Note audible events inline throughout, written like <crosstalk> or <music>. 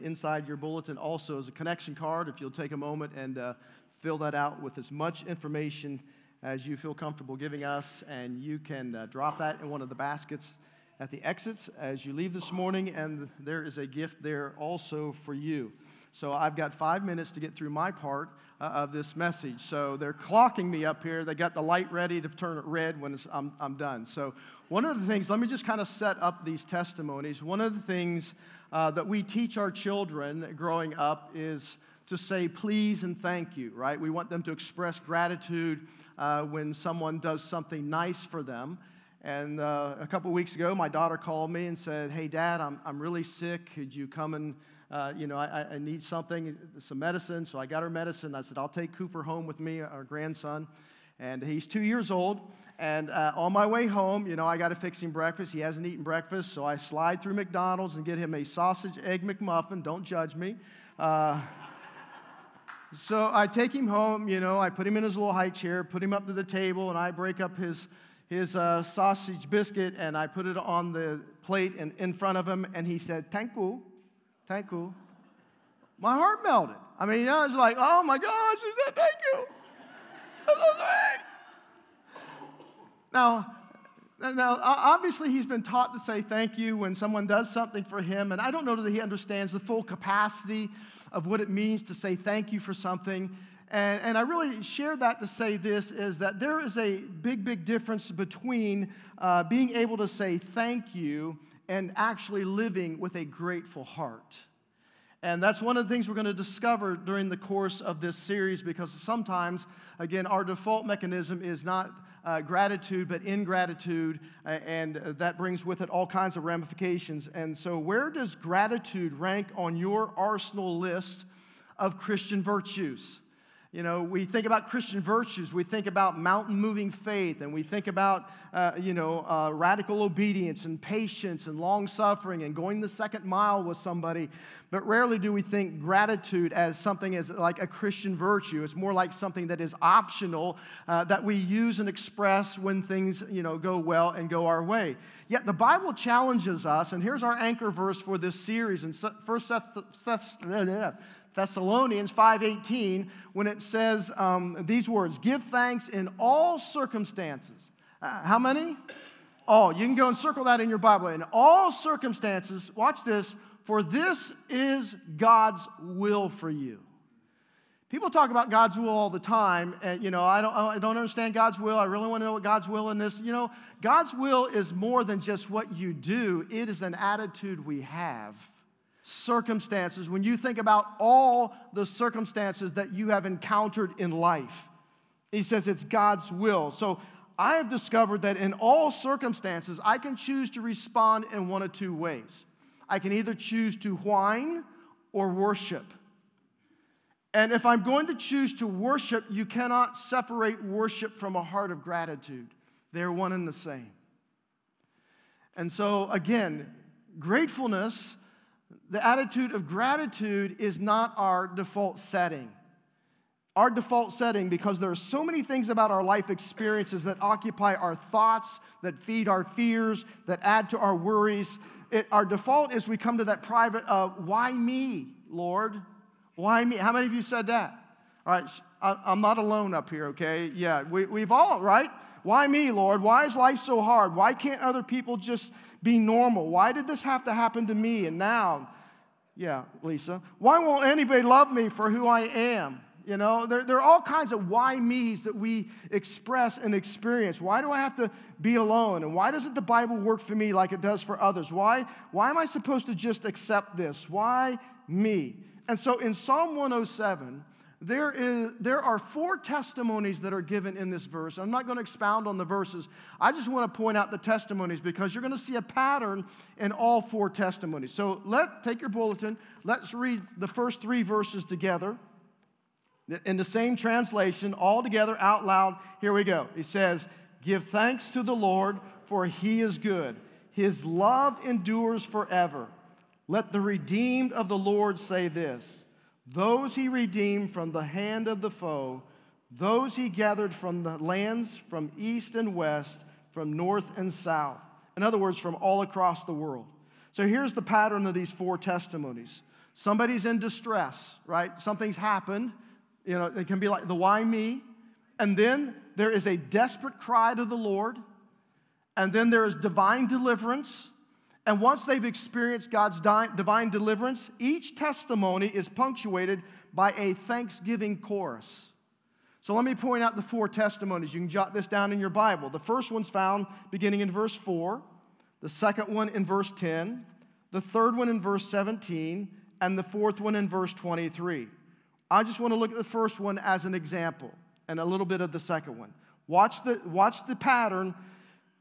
Inside your bulletin also is a connection card. If you'll take a moment and uh, fill that out with as much information as you feel comfortable giving us, and you can uh, drop that in one of the baskets at the exits as you leave this morning, and there is a gift there also for you. So I've got five minutes to get through my part uh, of this message. So they're clocking me up here. They got the light ready to turn it red when I'm, I'm done. So, one of the things, let me just kind of set up these testimonies. One of the things uh, that we teach our children growing up is to say please and thank you, right? We want them to express gratitude uh, when someone does something nice for them. And uh, a couple weeks ago, my daughter called me and said, Hey, Dad, I'm, I'm really sick. Could you come and, uh, you know, I, I need something, some medicine. So I got her medicine. I said, I'll take Cooper home with me, our grandson. And he's two years old. And uh, on my way home, you know, I got to fix him breakfast. He hasn't eaten breakfast. So I slide through McDonald's and get him a sausage egg McMuffin. Don't judge me. Uh, so I take him home, you know, I put him in his little high chair, put him up to the table, and I break up his, his uh, sausage biscuit and I put it on the plate and in front of him, and he said, Thank you, thank you. My heart melted. I mean, I was like, oh my gosh, he said, Thank you. Now, now, obviously, he's been taught to say thank you when someone does something for him, and I don't know that he understands the full capacity of what it means to say thank you for something. And, and I really share that to say this is that there is a big, big difference between uh, being able to say thank you and actually living with a grateful heart. And that's one of the things we're going to discover during the course of this series because sometimes, again, our default mechanism is not uh, gratitude, but ingratitude, and that brings with it all kinds of ramifications. And so, where does gratitude rank on your arsenal list of Christian virtues? You know, we think about Christian virtues, we think about mountain moving faith, and we think about, uh, you know, uh, radical obedience and patience and long suffering and going the second mile with somebody. But rarely do we think gratitude as something as like a Christian virtue. It's more like something that is optional uh, that we use and express when things, you know, go well and go our way. Yet the Bible challenges us, and here's our anchor verse for this series in First Thessalonians 5:18 when it says um, these words, "Give thanks in all circumstances." Uh, how many? All. You can go and circle that in your Bible. In all circumstances, watch this, for this is God's will for you. People talk about God's will all the time, and you know, I don't, I don't understand God's will. I really want to know what God's will in this. You know, God's will is more than just what you do, it is an attitude we have circumstances, when you think about all the circumstances that you have encountered in life, he says it's God's will. So I have discovered that in all circumstances, I can choose to respond in one of two ways. I can either choose to whine or worship. And if I'm going to choose to worship, you cannot separate worship from a heart of gratitude. They're one and the same. And so, again, gratefulness the attitude of gratitude is not our default setting. Our default setting, because there are so many things about our life experiences that occupy our thoughts, that feed our fears, that add to our worries. It, our default is we come to that private, uh, why me, Lord? Why me? How many of you said that? All right, I, I'm not alone up here, okay? Yeah, we, we've all, right? Why me, Lord? Why is life so hard? Why can't other people just be normal? Why did this have to happen to me and now? Yeah, Lisa. Why won't anybody love me for who I am? You know, there, there are all kinds of why me's that we express and experience. Why do I have to be alone? And why doesn't the Bible work for me like it does for others? Why, why am I supposed to just accept this? Why me? And so in Psalm 107, there, is, there are four testimonies that are given in this verse. I'm not going to expound on the verses. I just want to point out the testimonies because you're going to see a pattern in all four testimonies. So let take your bulletin. Let's read the first three verses together in the same translation, all together out loud. Here we go. He says, "Give thanks to the Lord, for He is good. His love endures forever. Let the redeemed of the Lord say this." Those he redeemed from the hand of the foe, those he gathered from the lands from east and west, from north and south. In other words, from all across the world. So here's the pattern of these four testimonies. somebody's in distress, right? Something's happened. You know, it can be like the why me. And then there is a desperate cry to the Lord. And then there is divine deliverance. And once they've experienced God's divine deliverance, each testimony is punctuated by a thanksgiving chorus. So let me point out the four testimonies. You can jot this down in your Bible. The first one's found beginning in verse 4, the second one in verse 10, the third one in verse 17, and the fourth one in verse 23. I just want to look at the first one as an example and a little bit of the second one. Watch the, watch the pattern.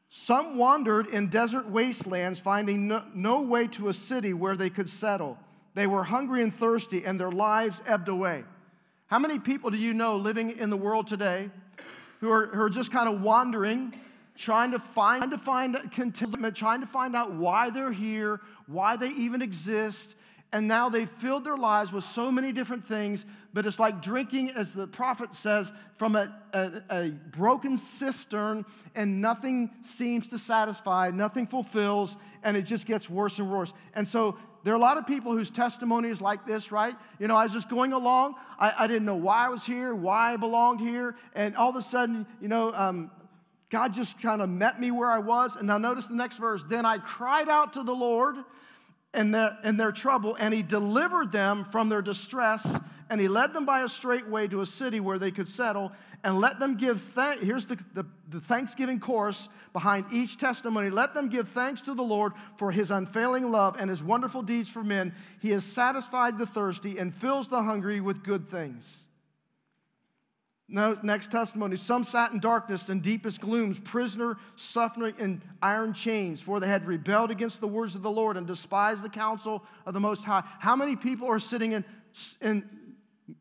Some wandered in desert wastelands, finding no, no way to a city where they could settle. They were hungry and thirsty, and their lives ebbed away. How many people do you know living in the world today who are, who are just kind of wandering, trying to find, trying to find contentment, trying to find out why they're here, why they even exist, and now they've filled their lives with so many different things, but it's like drinking, as the prophet says, from a, a, a, broken cistern, and nothing seems to satisfy, nothing fulfills, and it just gets worse and worse. And so there are a lot of people whose testimony is like this, right? You know, I was just going along, I, I didn't know why I was here, why I belonged here, and all of a sudden, you know, um, God just kind of met me where I was. And now notice the next verse. Then I cried out to the Lord in their, in their trouble, and he delivered them from their distress, and he led them by a straight way to a city where they could settle, and let them give thanks. Here's the, the, the thanksgiving course behind each testimony. Let them give thanks to the Lord for his unfailing love and his wonderful deeds for men. He has satisfied the thirsty and fills the hungry with good things. No, next testimony. Some sat in darkness and deepest glooms, prisoner, suffering in iron chains, for they had rebelled against the words of the Lord and despised the counsel of the Most High. How many people are sitting in, in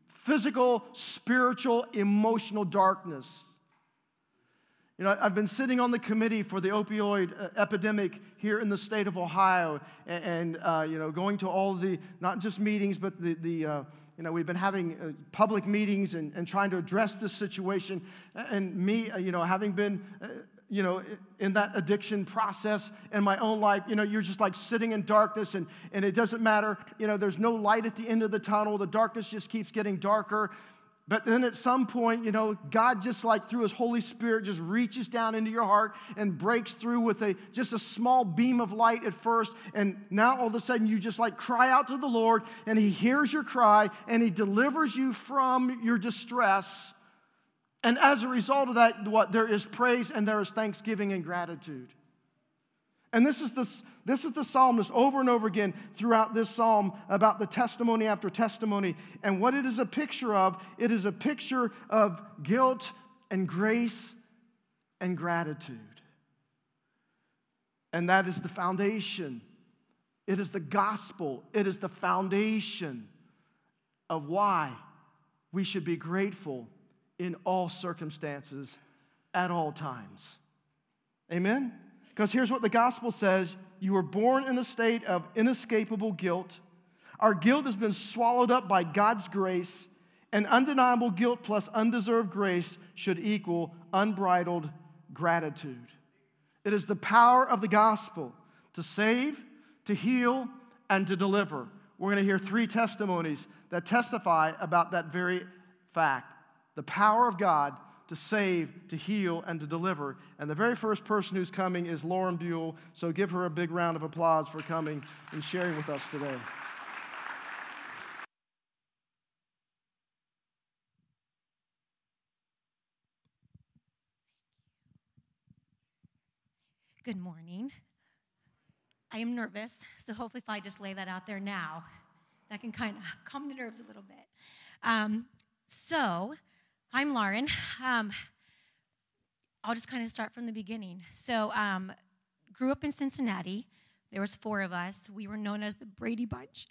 physical, spiritual, emotional darkness? You know, I've been sitting on the committee for the opioid uh, epidemic here in the state of Ohio, and, and uh, you know, going to all the not just meetings, but the the uh, you know, we've been having uh, public meetings and, and trying to address this situation. And me, uh, you know, having been, uh, you know, in that addiction process in my own life, you know, you're just like sitting in darkness and, and it doesn't matter. You know, there's no light at the end of the tunnel. The darkness just keeps getting darker. But then at some point, you know, God just like through his Holy Spirit just reaches down into your heart and breaks through with a just a small beam of light at first. And now all of a sudden you just like cry out to the Lord and he hears your cry and he delivers you from your distress. And as a result of that, what there is praise and there is thanksgiving and gratitude. And this is, the, this is the psalmist over and over again throughout this psalm about the testimony after testimony. And what it is a picture of, it is a picture of guilt and grace and gratitude. And that is the foundation. It is the gospel. It is the foundation of why we should be grateful in all circumstances at all times. Amen? Because here's what the gospel says you were born in a state of inescapable guilt. Our guilt has been swallowed up by God's grace, and undeniable guilt plus undeserved grace should equal unbridled gratitude. It is the power of the gospel to save, to heal, and to deliver. We're going to hear three testimonies that testify about that very fact. The power of God to save, to heal, and to deliver. And the very first person who's coming is Lauren Buell. So give her a big round of applause for coming and sharing with us today. Good morning. I am nervous, so hopefully, if I just lay that out there now, that can kind of <laughs> calm the nerves a little bit. Um, so, I'm Lauren. Um, I'll just kind of start from the beginning. So, um, grew up in Cincinnati. There was four of us. We were known as the Brady Bunch.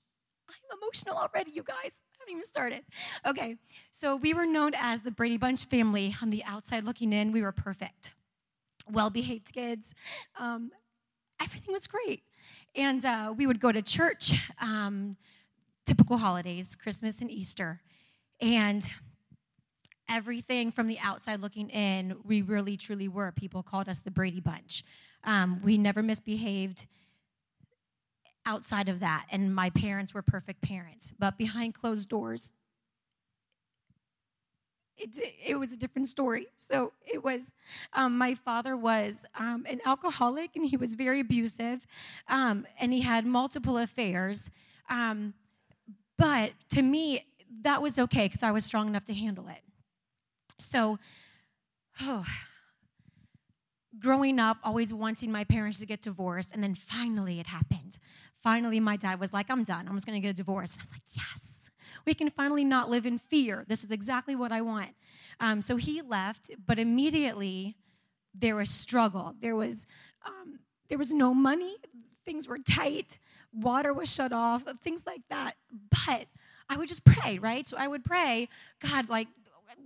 I'm emotional already, you guys. I haven't even started. Okay, so we were known as the Brady Bunch family. On the outside looking in, we were perfect, well-behaved kids. Um, everything was great, and uh, we would go to church. Um, typical holidays, Christmas and Easter, and everything from the outside looking in, we really truly were. People called us the Brady Bunch. Um, we never misbehaved. outside of that, and my parents were perfect parents. But behind closed doors, it, it was a different story. So it was, um, my father was um, an alcoholic and he was very abusive um, and he had multiple affairs. Um, but to me, that was okay because I was strong enough to handle it. So, oh, <sighs> growing up, always wanting my parents to get divorced, and then finally it happened. Finally, my dad was like, I'm done. I'm just going to get a divorce. And I'm like, yes, we can finally not live in fear. This is exactly what I want. Um, so he left, but immediately there was struggle. There was, um, there was no money. Things were tight. Water was shut off, things like that. But I would just pray, right? So I would pray, God, like,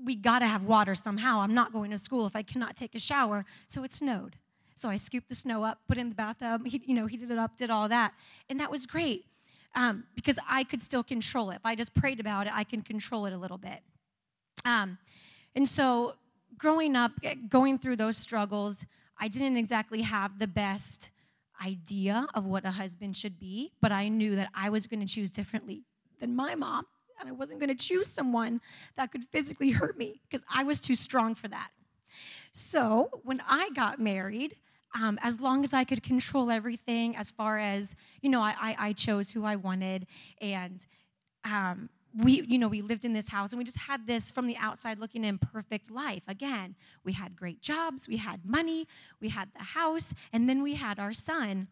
we got to have water somehow. I'm not going to school if I cannot take a shower. So it snowed. So I scooped the snow up, put it in the bathtub, he, you know, heated it up, did all that. And that was great um, because I could still control it. If I just prayed about it, I can control it a little bit. Um, and so growing up, eh, going through those struggles, I didn't exactly have the best idea of what a husband should be, but I knew that I was going to choose differently than my mom and I wasn't going to choose someone that could physically hurt me because I was too strong for that. So when I got married, um, as long as I could control everything, as far as you know, I, I, I chose who I wanted, and um, we, you know, we lived in this house, and we just had this from the outside looking in perfect life. Again, we had great jobs, we had money, we had the house, and then we had our son,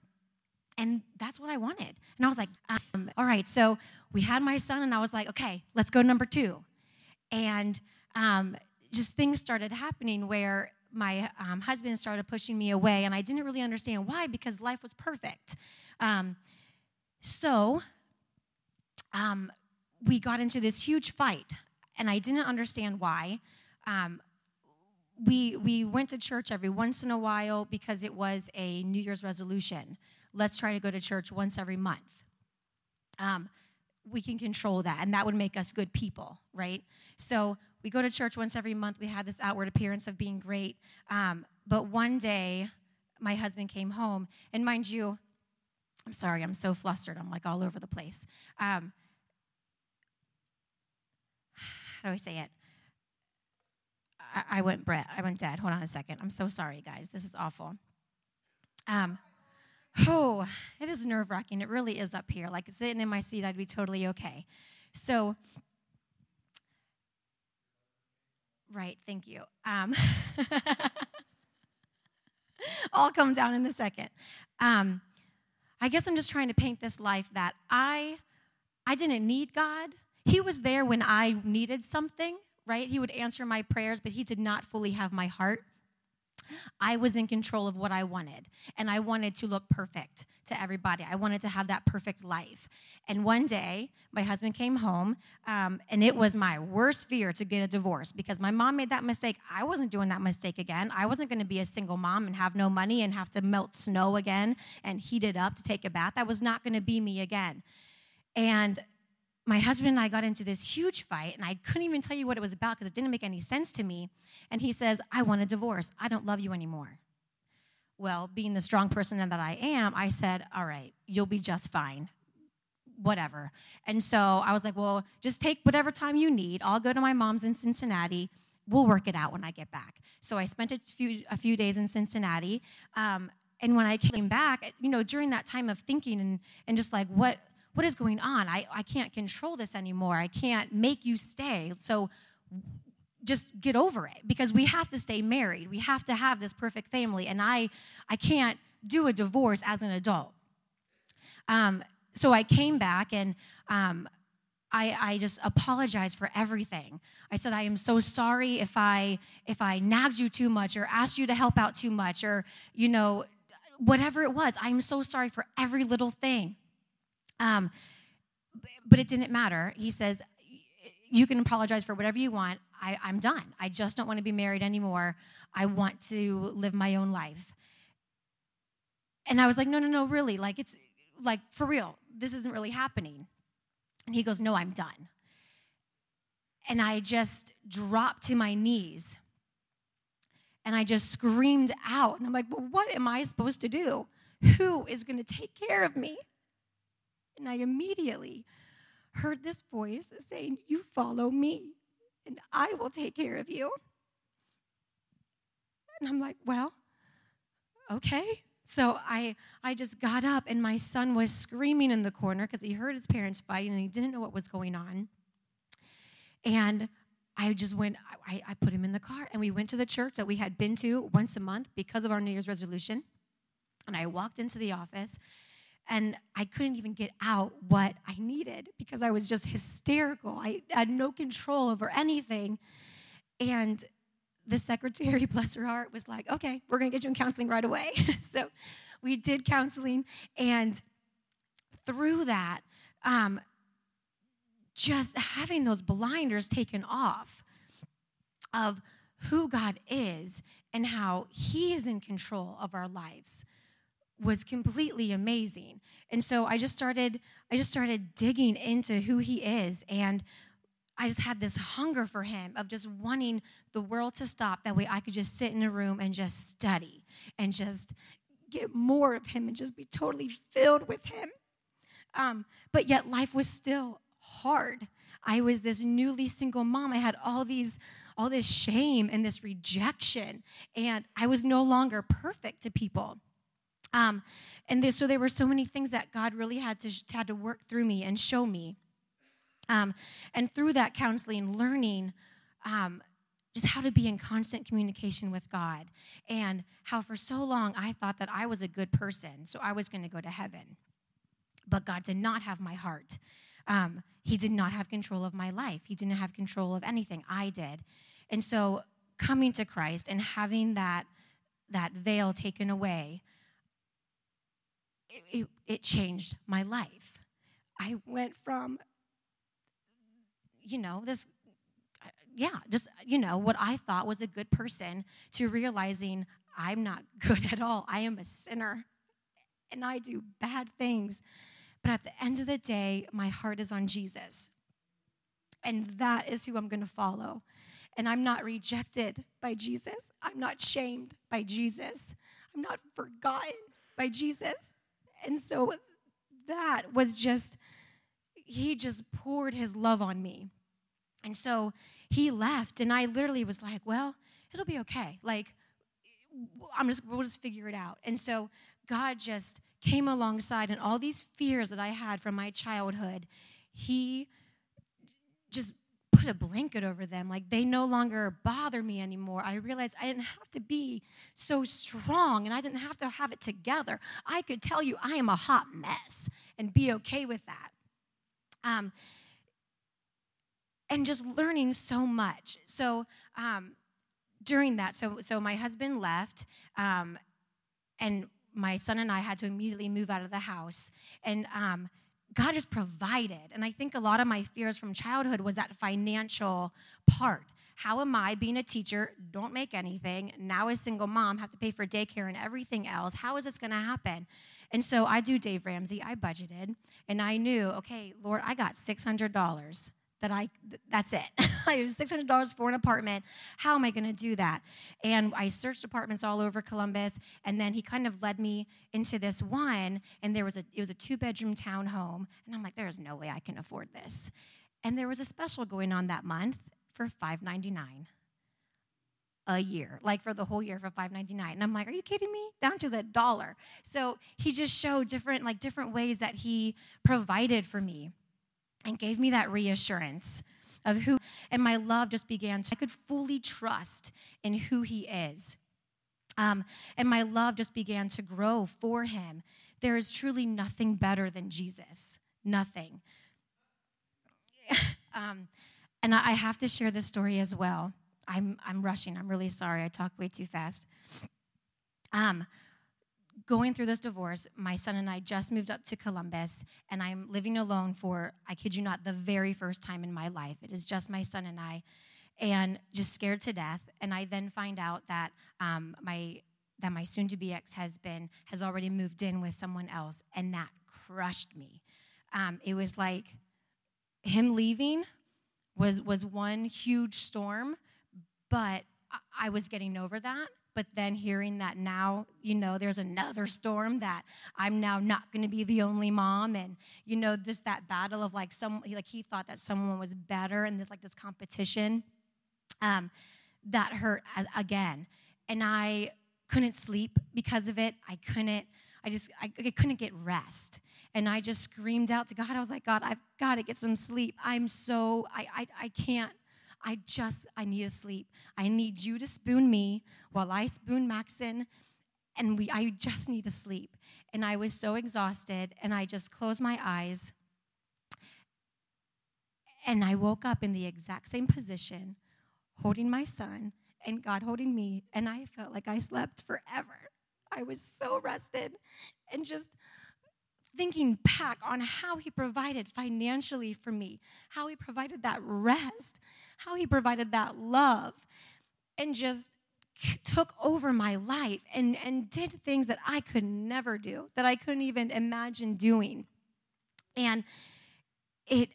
and that's what I wanted. And I was like, um, all right, so we had my son, and I was like, okay, let's go number two. And um, just things started happening where my um, husband started pushing me away, and I didn't really understand why because life was perfect. Um, so um, we got into this huge fight, and I didn't understand why. Um, we we went to church every once in a while because it was a New Year's resolution. Let's try to go to church once every month. Um, we can control that, and that would make us good people, right? So we go to church once every month. We had this outward appearance of being great. Um, but one day, my husband came home, and mind you, I'm sorry, I'm so flustered. I'm like all over the place. Um, how do I say it? I, I went Brett. I went dead. Hold on a second. I'm so sorry, guys. This is awful. Um, Oh, it is nerve wracking. It really is up here. Like sitting in my seat, I'd be totally okay. So, right, thank you. Um, <laughs> I'll come down in a second. Um, I guess I'm just trying to paint this life that I, I didn't need God. He was there when I needed something, right? He would answer my prayers, but He did not fully have my heart. I was in control of what I wanted, and I wanted to look perfect to everybody. I wanted to have that perfect life. And one day, my husband came home, um, and it was my worst fear to get a divorce because my mom made that mistake. I wasn't doing that mistake again. I wasn't going to be a single mom and have no money and have to melt snow again and heat it up to take a bath. That was not going to be me again. And my husband and I got into this huge fight, and I couldn't even tell you what it was about because it didn't make any sense to me. And he says, I want a divorce. I don't love you anymore. Well, being the strong person that I am, I said, All right, you'll be just fine. Whatever. And so I was like, Well, just take whatever time you need. I'll go to my mom's in Cincinnati. We'll work it out when I get back. So I spent a few, a few days in Cincinnati. Um, and when I came back, you know, during that time of thinking and, and just like, what, what is going on? I, I can't control this anymore. I can't make you stay. So just get over it because we have to stay married. We have to have this perfect family. And I, I can't do a divorce as an adult. Um, so I came back and um, I, I just apologized for everything. I said, I am so sorry if I if I nagged you too much or asked you to help out too much or, you know, whatever it was. I'm so sorry for every little thing. Um, but it didn't matter. He says, You can apologize for whatever you want. I, I'm done. I just don't want to be married anymore. I want to live my own life. And I was like, No, no, no, really. Like, it's like for real. This isn't really happening. And he goes, No, I'm done. And I just dropped to my knees and I just screamed out. And I'm like, Well, what am I supposed to do? Who is going to take care of me? And I immediately heard this voice saying, You follow me, and I will take care of you. And I'm like, Well, okay. So I, I just got up, and my son was screaming in the corner because he heard his parents fighting and he didn't know what was going on. And I just went, I, I put him in the car, and we went to the church that we had been to once a month because of our New Year's resolution. And I walked into the office, and I couldn't even get out what I needed because I was just hysterical. I had no control over anything. And the secretary, <laughs> bless her heart, was like, okay, we're to get you in counseling right away. <laughs> so we did counseling. And through that, um, just having those blinders taken off of who God is and how He is in control of our lives was completely amazing. And so I just started I just started digging into who he is and I just had this hunger for him of just wanting the world to stop. That way I could just sit in a room and just study and just get more of him and just be totally filled with him. Um, but yet life was still hard. I was this newly single mom. I had all these all this shame and this rejection and I was no longer perfect to people. Um, and so there were so many things that God really had to had to work through me and show me. Um, and through that counseling, learning um, just how to be in constant communication with God, and how for so long I thought that I was a good person, so I was going to go to heaven. But God did not have my heart. Um, he did not have control of my life. He didn't have control of anything. I did. And so coming to Christ and having that that veil taken away it, it, it changed my life. I went from, you know, this yeah, just, you know, what I thought was a good person to realizing I'm not <laughs> good at all. I am a sinner and I do bad things. But at the end of the day, my heart is on Jesus. And that is who I'm going to follow. And I'm not rejected by Jesus. I'm not shamed by Jesus. I'm not forgotten by Jesus. And so that was just, he just poured his love on me. And so he left, and I literally was like, well, it'll be okay. Like, I'm just, we'll just figure it out. And so God just came alongside, and all these fears that I had from my childhood, he just a blanket over them. Like they no longer bother me anymore. I realized I didn't have to be so strong and I didn't have to have it together. I could tell you I am a hot mess and be okay with that. Um, and just learning so much. So um, during that, so so my husband left, um, and my son and I had to immediately move out of the house. And um, God has provided. And I think a lot of my fears from childhood was that financial part. How am I, being a teacher, don't make anything, now a single mom, have to pay for daycare and everything else? How is this going to happen? And so I do Dave Ramsey. I budgeted and I knew, okay, Lord, I got $600 that I that's it. <laughs> I have six hundred dollars for an apartment. How am I going to do that? And I searched apartments all over Columbus, and then he kind of led me into this one, and there was a it was a two bedroom townhome, and I'm like, there is no way I can afford this. And there was a special going on that month for five ninety nine a year, like for the whole year for five ninety nine. And I'm like, are you kidding me? Down to the dollar. So he just showed different like different ways that he provided for me and gave me that reassurance of who, and my love just began to, I could fully trust in who he is. Um, and my love just began to grow for him. There is truly nothing better than Jesus. Nothing. <laughs> um, and I have to share this story as well. I'm, I'm rushing. I'm really sorry. I talk way too fast. Um, going through this divorce, my son and I just moved up to Columbus, and I'm living alone for, I kid you not, the very first time in my life. It is just my son and I, and just scared to death. And I then find out that um, my that my soon-to-be ex-husband has already moved in with someone else, and that crushed me. Um, it was like him leaving was was one huge storm, but I was getting over that But then hearing that now, you know, there's another storm that I'm now not going to be the only mom. And, you know, this, that battle of like some, like he thought that someone was better and there's like this competition. Um, that hurt again. And I couldn't sleep because of it. I couldn't, I just, I, I couldn't get rest. And I just screamed out to God. I was like, God, I've got to get some sleep. I'm so, I, I, I can't. I just, I need to sleep. I need you to spoon me while I spoon Maxon. And we, I just need to sleep. And I was so exhausted. And I just closed my eyes. And I woke up in the exact same position, holding my son and God holding me. And I felt like I slept forever. I was so rested and just thinking back on how he provided financially for me, how he provided that rest, how he provided that love, and just took over my life and, and did things that I could never do, that I couldn't even imagine doing. And it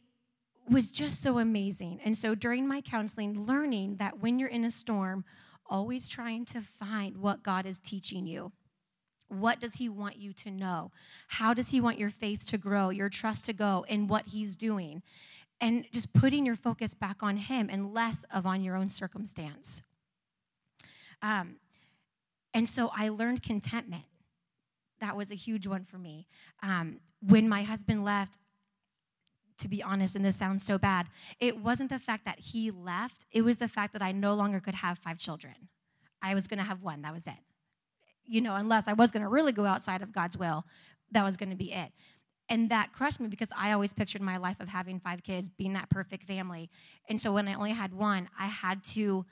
was just so amazing. And so during my counseling, learning that when you're in a storm, always trying to find what God is teaching you. What does He want you to know? How does He want your faith to grow, your trust to go in what He's doing? And just putting your focus back on Him and less of on your own circumstance. Um, and so I learned contentment. That was a huge one for me. Um, when my husband left, to be honest, and this sounds so bad, it wasn't the fact that he left, it was the fact that I no longer could have five children. I was going to have one, that was it. You know, unless I was going to really go outside of God's will, that was going to be it. And that crushed me because I always pictured my life of having five kids, being that perfect family. And so when I only had one, I had to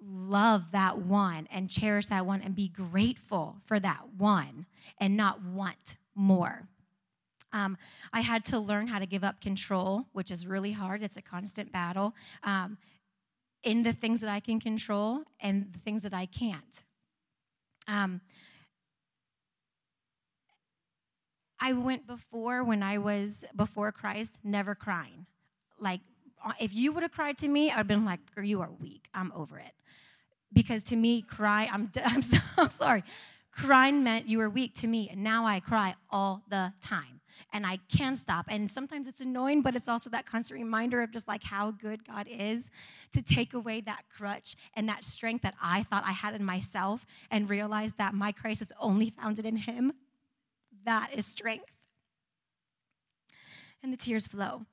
love that one and cherish that one and be grateful for that one and not want more. Um, I had to learn how to give up control, which is really hard. It's a constant battle um, in the things that I can control and the things that I can't. Um, I went before when I was before Christ, never crying. Like, uh, if you would have cried to me, I'd have been like, you are weak. I'm over it. Because to me, cry, I'm, <laughs> I'm so sorry. Crying meant you were weak to me, and now I cry all the time and I can't stop. And sometimes it's annoying, but it's also that constant reminder of just like how good God is to take away that crutch and that strength that I thought I had in myself and realize that my Christ is only founded in Him. That is strength. And the tears flow.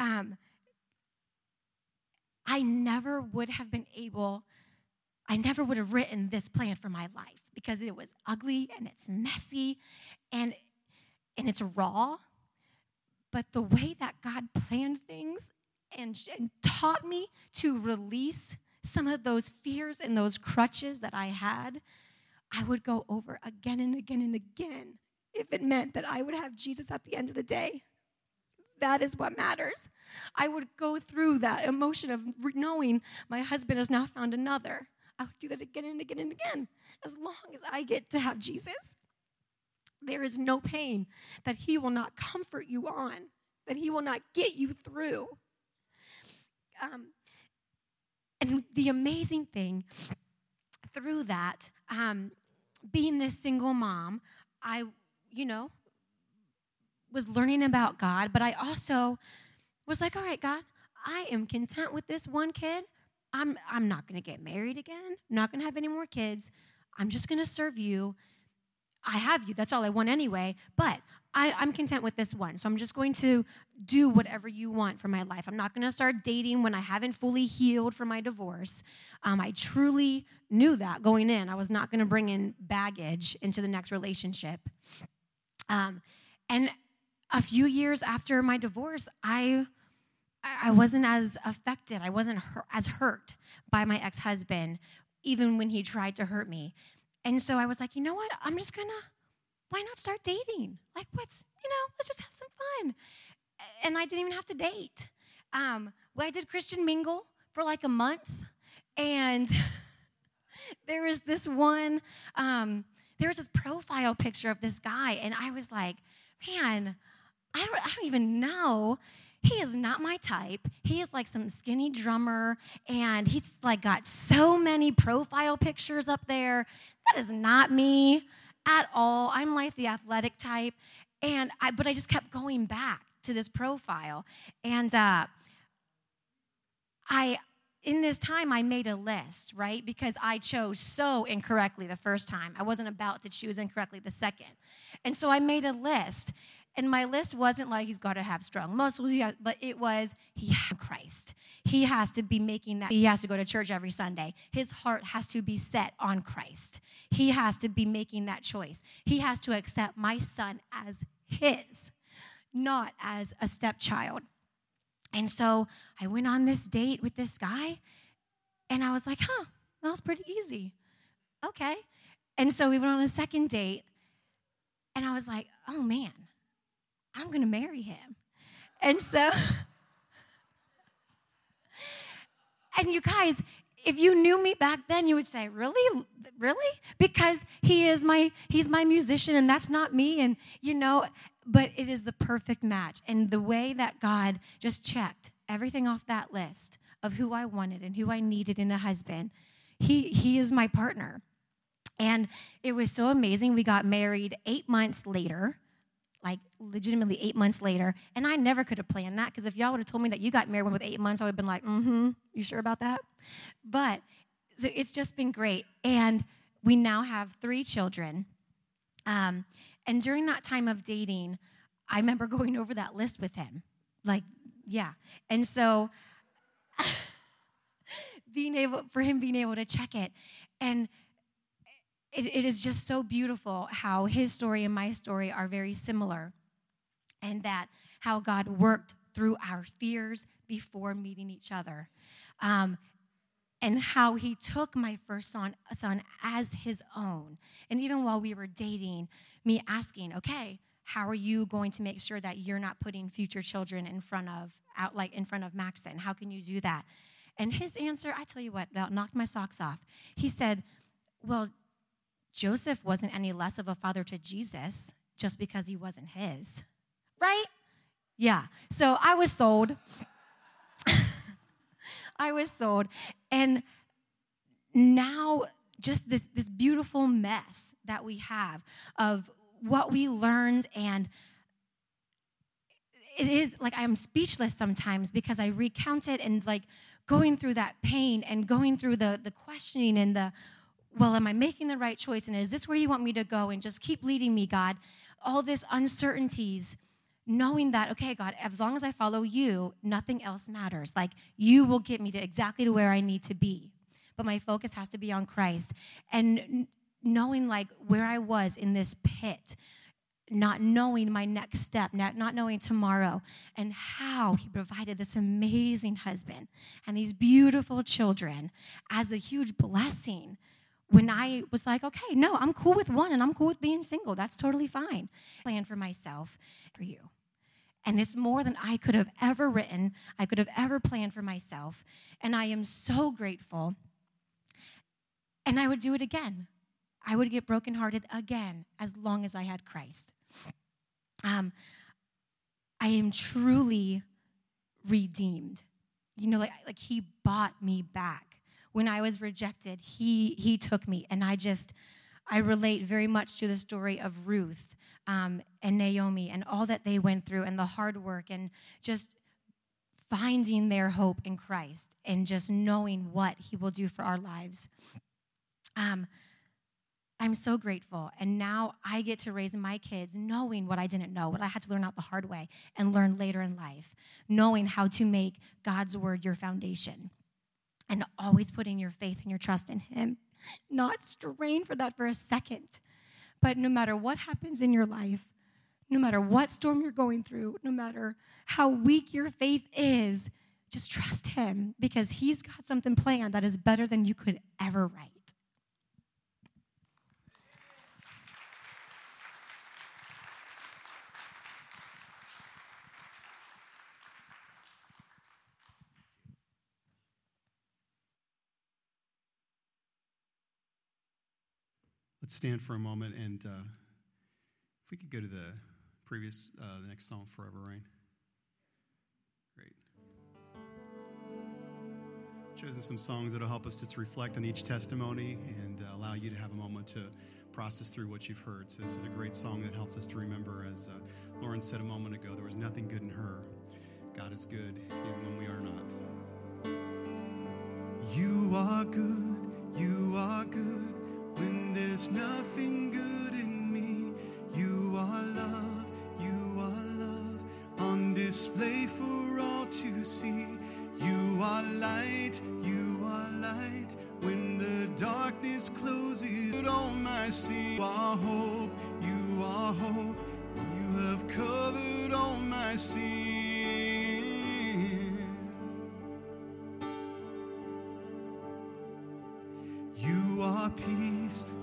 Um, I never would have been able, I never would have written this plan for my life because it was ugly and it's messy and and it's raw, but the way that God planned things and, and taught me to release some of those fears and those crutches that I had, I would go over again and again and again if it meant that I would have Jesus at the end of the day. That is what matters. I would go through that emotion of knowing my husband has now found another. I would do that again and again and again as long as I get to have Jesus there is no pain that He will not comfort you on, that He will not get you through. Um, and the amazing thing through that, um, being this single mom, I, you know, was learning about God, but I also was like, all right, God, I am content with this one kid. I'm, I'm not going to get married again. I'm not going to have any more kids. I'm just going to serve you I have you. That's all I want anyway. But I, am content with this one. So I'm just going to do whatever you want for my life. I'm not going to start dating when I haven't fully healed from my divorce. Um, I truly knew that going in. I was not going to bring in baggage into the next relationship. Um, and a few years after my divorce, I. I wasn't as affected. I wasn't as hurt by my ex husband, even when he tried to hurt me. And so I was like, you know what? I'm just gonna, why not start dating? Like, what's, you know, let's just have some fun. And I didn't even have to date. Um, well, I did Christian Mingle for like a month. And <laughs> there was this one, um, there was this profile picture of this guy. And I was like, man, I don't, I don't even know he is not my type. He is like some skinny drummer, and he's like got so many profile pictures up there. That is not me at all. I'm like the athletic type, and I but I just kept going back to this profile, and uh, I in this time I made a list, right? Because I chose so incorrectly the first time. I wasn't about to choose incorrectly the second. And so I made a list. And my list wasn't like he's got to have strong muscles, but it was he has Christ. He has to be making that. He has to go to church every Sunday. His heart has to be set on Christ. He has to be making that choice. He has to accept my son as his, not as a stepchild. And so I went on this date with this guy, and I was like, huh, that was pretty easy. Okay. And so we went on a second date, and I was like, oh man, I'm going to marry him. And so, <laughs> and you guys, if you knew me back then, you would say, "Really, really?" Because he is my he's my musician, and that's not me. And you know, but it is the perfect match. And the way that God just checked everything off that list of who I wanted and who I needed in a husband, he he is my partner. And it was so amazing. We got married eight months later like legitimately eight months later. And I never could have planned that because if y'all would have told me that you got married with eight months, I would have been like, mm hmm, you sure about that? But so it's just been great. And we now have three children. Um, and during that time of dating, I remember <laughs> going over that list with him. Like, yeah. And so <laughs> being able for him being able to check it. And it, it is just so beautiful how his story and my story are very similar, and that how God worked through our fears before meeting each other. Um, and how he took my first son, son as his own. And even while we were dating, me asking, okay, how are you going to make sure that you're not putting future children in front of out like in front of Maxon? How can you do that? And his answer, I tell you what, knocked my socks off. He said, Well, Joseph wasn't any less of a father to Jesus just because he wasn't his, right? Yeah. So I was sold. <laughs> I was sold. And now, just this, this beautiful mess that we have of what we learned and it is like I'm speechless sometimes because I recount it and like going through that pain and going through the the questioning and the well, am I making the right choice? And is this where you want me to go? And just keep leading me, God. All this uncertainties, knowing that, okay, God, as long as I follow you, nothing else matters. Like you will get me to exactly to where I need to be. But my focus has to be on Christ. And knowing like where I was in this pit, not knowing my next step, not, not knowing tomorrow, and how he provided this amazing husband and these beautiful children as a huge blessing when I was like, okay, no, I'm cool with one and I'm cool with being single. That's totally fine. Plan for myself, for you. And it's more than I could have ever written, I could have ever planned for myself. And I am so grateful. And I would do it again. I would get brokenhearted again as long as I had Christ. Um, I am truly redeemed. You know, like, like He bought me back when I was rejected, he, he took me. And I just, I relate very much to the story of Ruth um, and Naomi and all that they went through and the hard work and just finding their hope in Christ and just knowing what he will do for our lives. Um, I'm so grateful. And now I get to raise my kids knowing what I didn't know, what I had to learn out the hard way and learn later in life, knowing how to make God's word your foundation and always putting your faith and your trust in Him. Not strain for that for a second. But no matter what happens in your life, no matter what storm you're going through, no matter how weak your faith is, just trust Him because He's got something planned that is better than you could ever write. Let's stand for a moment and uh, if we could go to the previous, uh, the next song, Forever Reign. Great. Chosen some songs that'll help us just reflect on each testimony and uh, allow you to have a moment to process through what you've heard. So, this is a great song that helps us to remember, as uh, Lauren said a moment ago, there was nothing good in her. God is good even when we are not. You are good, you are good when there's nothing good in me. You are love, you are love on display for all to see. You are light, you are light when the darkness closes on my sea. You are hope, you are hope. You have covered all my sin. You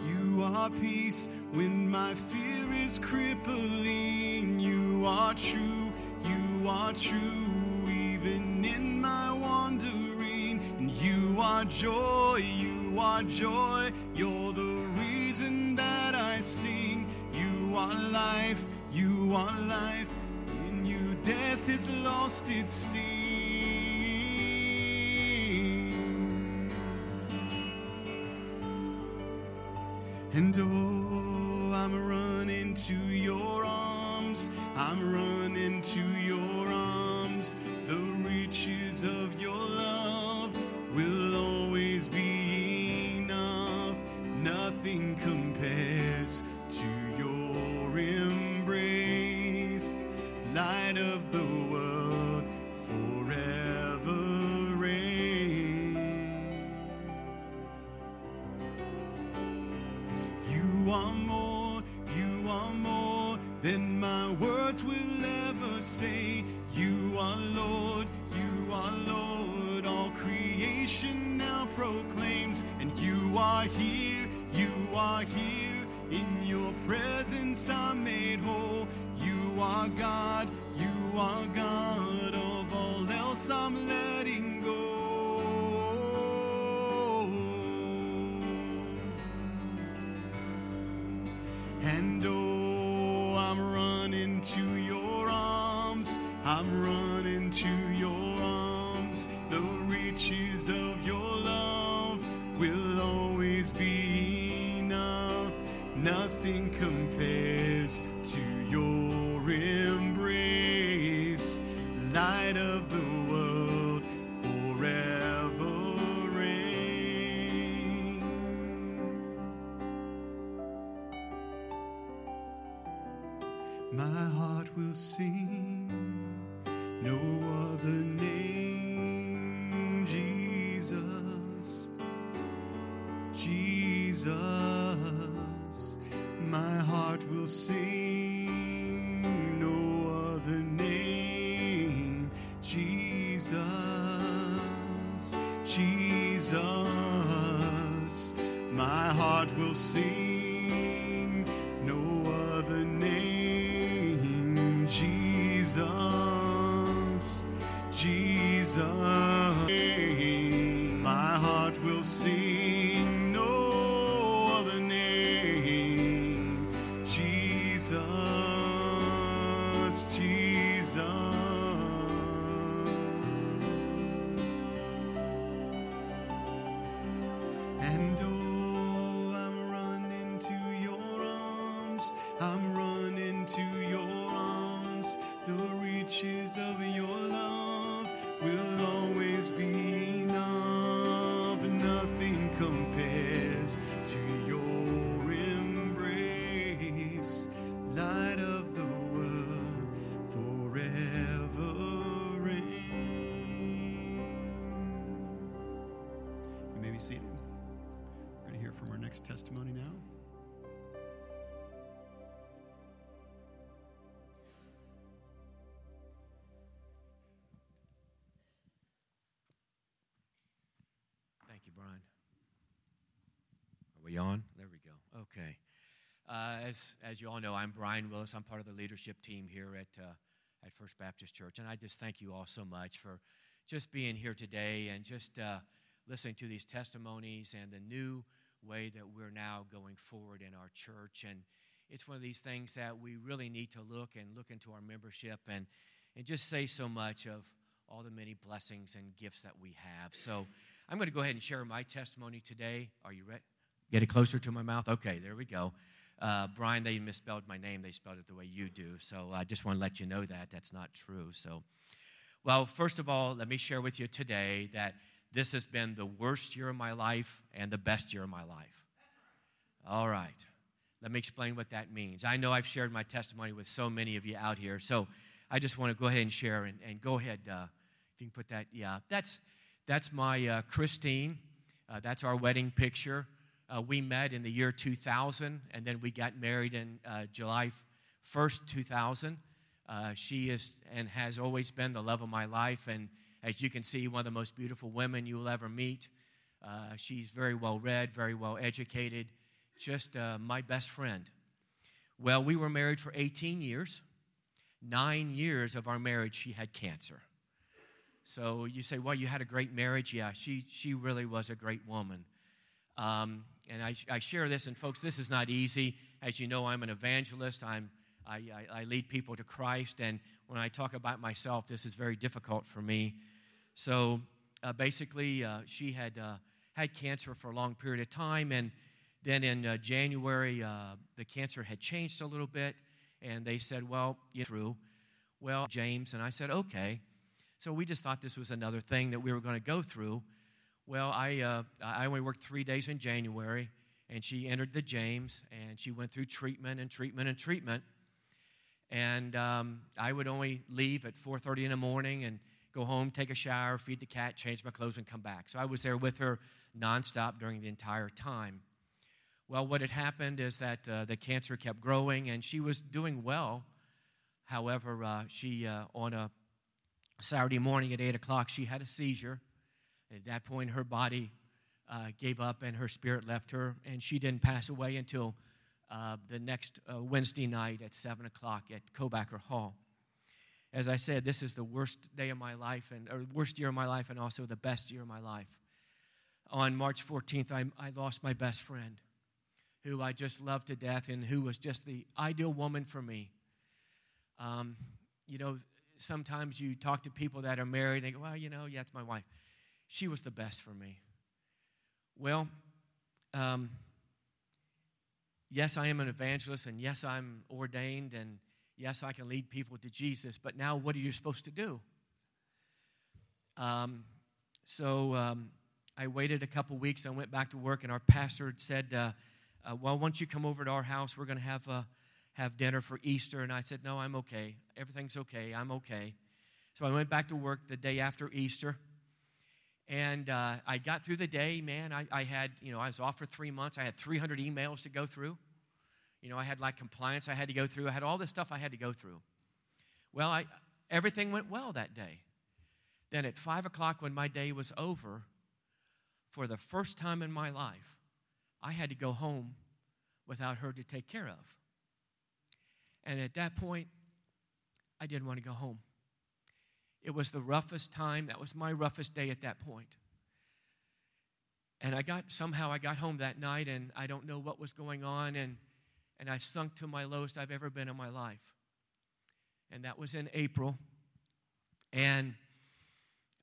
you are peace when my fear is crippling. You are true, you are true even in my wandering. And you are joy, you are joy. You're the reason that I sing. You are life, you are life. In you, death has lost its sting. And oh, I'm running to your arms. I'm running to words will ever say. You are Lord, you are Lord. All creation now proclaims, and you are here, you are here. In your presence I'm made whole. You are God, you are God. Of all else I'm letting sing no other name, Jesus, Jesus. My heart will sing no other name, Jesus, Jesus. My heart will sing forever reign. You may be seated. We're going to hear from our next testimony now. Thank you, Brian. Are we on? There we go. Okay. Uh, as, as you all know, I'm Brian Willis. I'm part of the leadership team here at, uh, at First Baptist Church. And I just thank you all so much for just being here today and just uh, listening to these testimonies and the new way that we're now going forward in our church. And it's one of these things that we really need to look and look into our membership and, and just say so much of all the many blessings and gifts that we have. So I'm going to go ahead and share my testimony today. Are you ready? Get it closer to my mouth? Okay, there we go. Uh, Brian, they misspelled my name. They spelled it the way you do. So I just want to let you know that that's not true. So, well, first of all, let me share with you today that this has been the worst year of my life and the best year of my life. All right. Let me explain what that means. I know I've shared my testimony with so many of you out here. So I just want to go ahead and share and, and go ahead. Uh, if you can put that, yeah, that's that's my uh, Christine. Uh, that's our wedding picture. Uh, we met in the year 2000, and then we got married in uh, July 1st, 2000. Uh, she is and has always been the love of my life, and as you can see, one of the most beautiful women you will ever meet. Uh, she's very well read, very well educated, just my best friend. Well, we were married for 18 years. Nine years of our marriage, she had cancer. So you say, well, you had a great marriage. Yeah, she, she really was a great woman. Um, and I, I share this, and folks, this is not easy. As you know, I'm an evangelist. I'm, I, I, I lead people to Christ. And when I talk about myself, this is very difficult for me. So uh, basically, uh, she had uh, had cancer for a long period of time. And then in uh, January, uh, the cancer had changed a little bit. And they said, well, you through. Well, James. And I said, okay. So we just thought this was another thing that we were going to go through. Well, I, uh, I only worked three days in January, and she entered the James, and she went through treatment and treatment and treatment. And um, I would only leave at 4:30 in the morning and go home, take a shower, feed the cat, change my clothes, and come back. So I was there with her nonstop during the entire time. Well, what had happened is that uh, the cancer kept growing, and she was doing well. However, uh, she uh, on a Saturday morning at 8 o'clock, she had a seizure. At that point, her body uh, gave up and her spirit left her, and she didn't pass away until uh, the next uh, Wednesday night at 7 o'clock at Kobacker Hall. As I said, this is the worst day of my life, and or worst year of my life, and also the best year of my life. On March 14th, I, I lost my best friend, who I just loved to death, and who was just the ideal woman for me. Um, you know, sometimes you talk to people that are married and they go, well, you know, yeah, it's my wife. She was the best for me. Well, um, yes, I am an evangelist, and yes, I'm ordained, and yes, I can lead people to Jesus, but now what are you supposed to do? Um, so um, I waited a couple weeks. I went back to work, and our pastor said, uh, uh, Well, once you come over to our house, we're going to have a have dinner for Easter. And I said, No, I'm okay. Everything's okay. I'm okay. So I went back to work the day after Easter. And uh, I got through the day, man. I, I, had, you know, I was off for three months. I had 300 emails to go through. You know, I had like compliance I had to go through. I had all this stuff I had to go through. Well, I, everything went well that day. Then at 5 o'clock, when my day was over, for the first time in my life, I had to go home without her to take care of. And at that point, I didn't want to go home. It was the roughest time. That was my roughest day at that point. And I got somehow I got home that night and I don't know what was going on and and I sunk to my lowest I've ever been in my life. And that was in April. And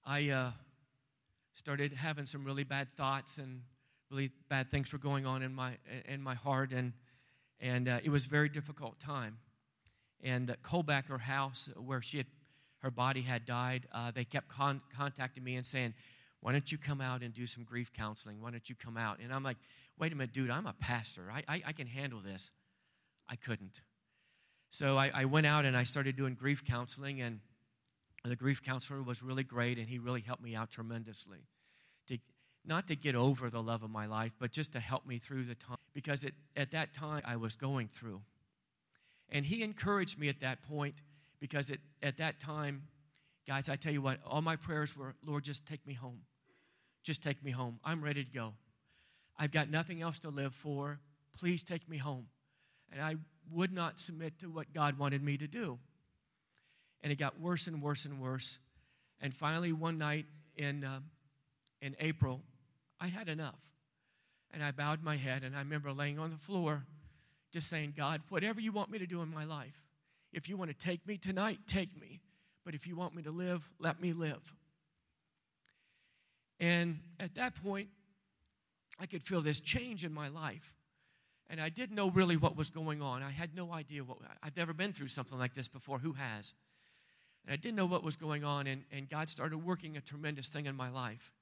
I uh, started having some really bad thoughts and really bad things were going on in my in my heart and and uh, it was a very difficult time and at Kobacker House, where she had, her body had died, uh, they kept con- contacting me and saying, "Why don't you come out and do some grief counseling? Why don't you come out?" And I'm like, "Wait a minute, dude. I'm a pastor. I, I, I can handle this." I couldn't. So I, I went out and I started doing grief counseling, and the grief counselor was really great, and he really helped me out tremendously. To, not to get over the love of my life, but just to help me through the time. Because it, at that time, I was going through. And he encouraged me at that point because it, at that time, guys, I tell you what, all my prayers were, Lord, just take me home. Just take me home. I'm ready to go. I've got nothing else to live for. Please take me home. And I would not submit to what God wanted me to do. And it got worse and worse and worse. And finally, one night in, uh, in April, I had enough. And I bowed my head, and I remember laying on the floor just saying, God, whatever you want me to do in my life, if you want to take me tonight, take me. but if you want me to live, let me live. And at that point, I could feel this change in my life. And I didn't know really what was going on. I had no idea what, I've never been through something like this before. Who has? And I didn't know what was going on, and, and God started working a tremendous thing in my life.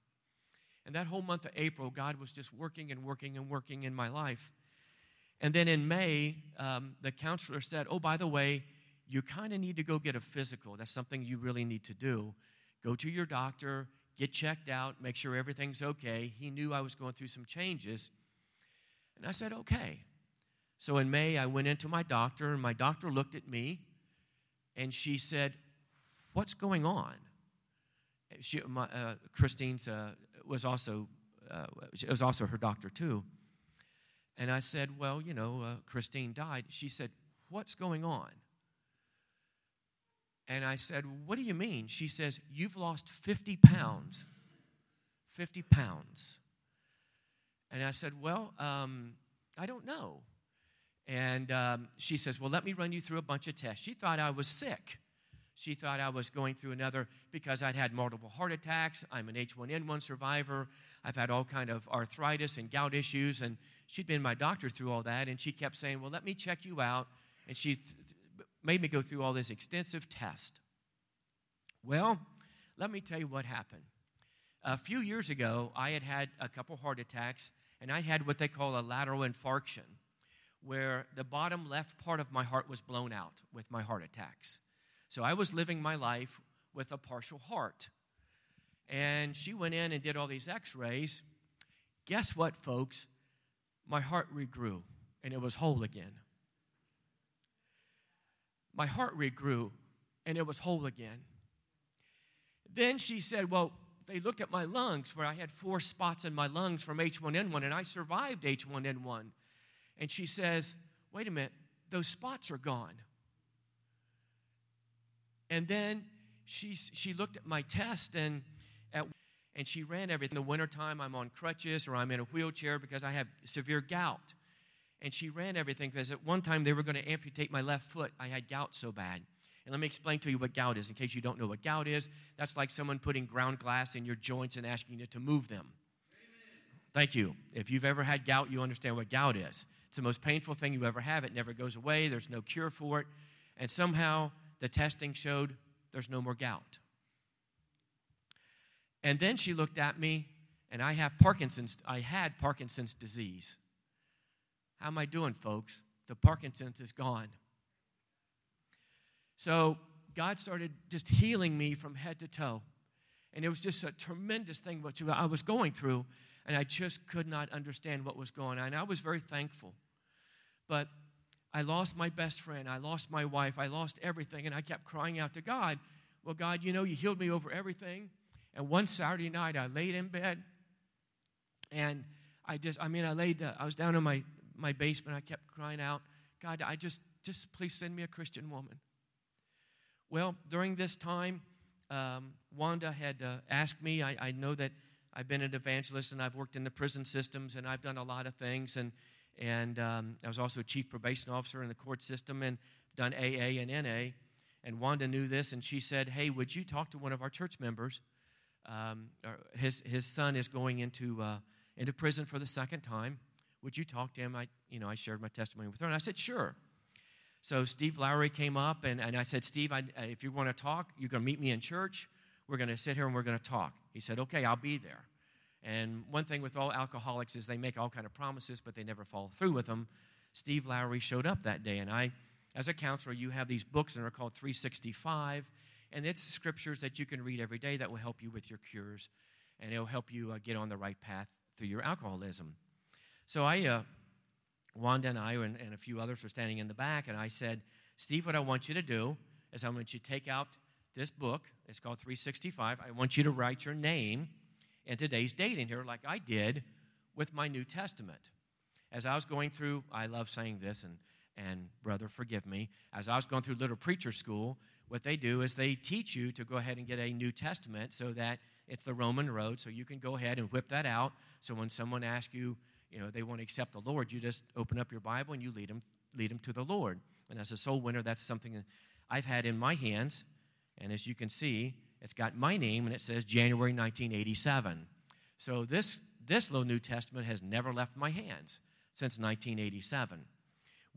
And that whole month of April, God was just working and working and working in my life. And then in May, um, the counselor said, Oh, by the way, you kind of need to go get a physical. That's something you really need to do. Go to your doctor, get checked out, make sure everything's okay. He knew I was going through some changes. And I said, Okay. So in May, I went into my doctor, and my doctor looked at me and she said, What's going on? She, my, uh, Christine's uh, was also uh, it was also her doctor too. And I said, Well, you know, uh, Christine died. She said, What's going on? And I said, What do you mean? She says, You've lost 50 pounds. 50 pounds. And I said, Well, um, I don't know. And um, she says, Well, let me run you through a bunch of tests. She thought I was sick. She thought I was going through another because I'd had multiple heart attacks. I'm an H1N1 survivor. I've had all kind of arthritis and gout issues, and she'd been my doctor through all that. And she kept saying, "Well, let me check you out." And she th- made me go through all this extensive test. Well, let me tell you what happened. A few years ago, I had had a couple heart attacks, and I had what they call a lateral infarction, where the bottom left part of my heart was blown out with my heart attacks. So I was living my life with a partial heart. And she went in and did all these x rays. Guess what, folks? My heart regrew and it was whole again. My heart regrew and it was whole again. Then she said, Well, they looked at my lungs where I had four spots in my lungs from H1N1 and I survived H1N1. And she says, Wait a minute, those spots are gone. And then she, she looked at my test and at, and she ran everything. In the wintertime, I'm on crutches or I'm in a wheelchair because I have severe gout. And she ran everything because at one time they were going to amputate my left foot. I had gout so bad. And let me explain to you what gout is in case you don't know what gout is. That's like someone putting ground glass in your joints and asking you to move them. Thank you. If you've ever had gout, you understand what gout is. It's the most painful thing you ever have. It never goes away, there's no cure for it. And somehow the testing showed there's no more gout. And then she looked at me, and I have Parkinson's. I had Parkinson's disease. How am I doing, folks? The Parkinson's is gone. So God started just healing me from head to toe. And it was just a tremendous thing what I was going through, and I just could not understand what was going on. And I was very thankful. But I lost my best friend. I lost my wife. I lost everything. And I kept crying out to God, Well, God, you know, you healed me over everything. And one Saturday night, I laid in bed and I just, I mean, I laid, uh, I was down in my, my basement. I kept crying out, God, I just, just please send me a Christian woman. Well, during this time, um, Wanda had uh, asked me, I, I know that I've been an evangelist and I've worked in the prison systems and I've done a lot of things. And and um, I was also a chief probation officer in the court system and done AA and NA. And Wanda knew this, and she said, "Hey, would you talk to one of our church members? Um, his his son is going into uh, into prison for the second time. Would you talk to him?" I you know I shared my testimony with her, and I said, "Sure." So Steve Lowry came up, and, and I said, "Steve, I, if you want to talk, you're going to meet me in church. We're going to sit here and we're going to talk." He said, "Okay, I'll be there." And one thing with all alcoholics is they make all kind of promises, but they never follow through with them. Steve Lowry showed up that day, and I, as a counselor, you have these books that are called 365, and it's scriptures that you can read every day that will help you with your cures, and it'll help you uh, get on the right path through your alcoholism. So I, uh, Wanda and I and, and a few others were standing in the back, and I said, Steve, what I want you to do is I want you to take out this book. It's called 365. I want you to write your name and today's date in here, like I did with my New Testament. As I was going through, I love saying this, and, and brother, forgive me. As I was going through Little Preacher School, what they do is they teach you to go ahead and get a New Testament so that it's the Roman road, so you can go ahead and whip that out. So when someone asks you, you know, they want to accept the Lord, you just open up your Bible and you lead them, lead them to the Lord. And as a soul winner, that's something I've had in my hands And as you can see, it's got my name and it says January 1987. So this, this little New Testament has never left my hands since 1987.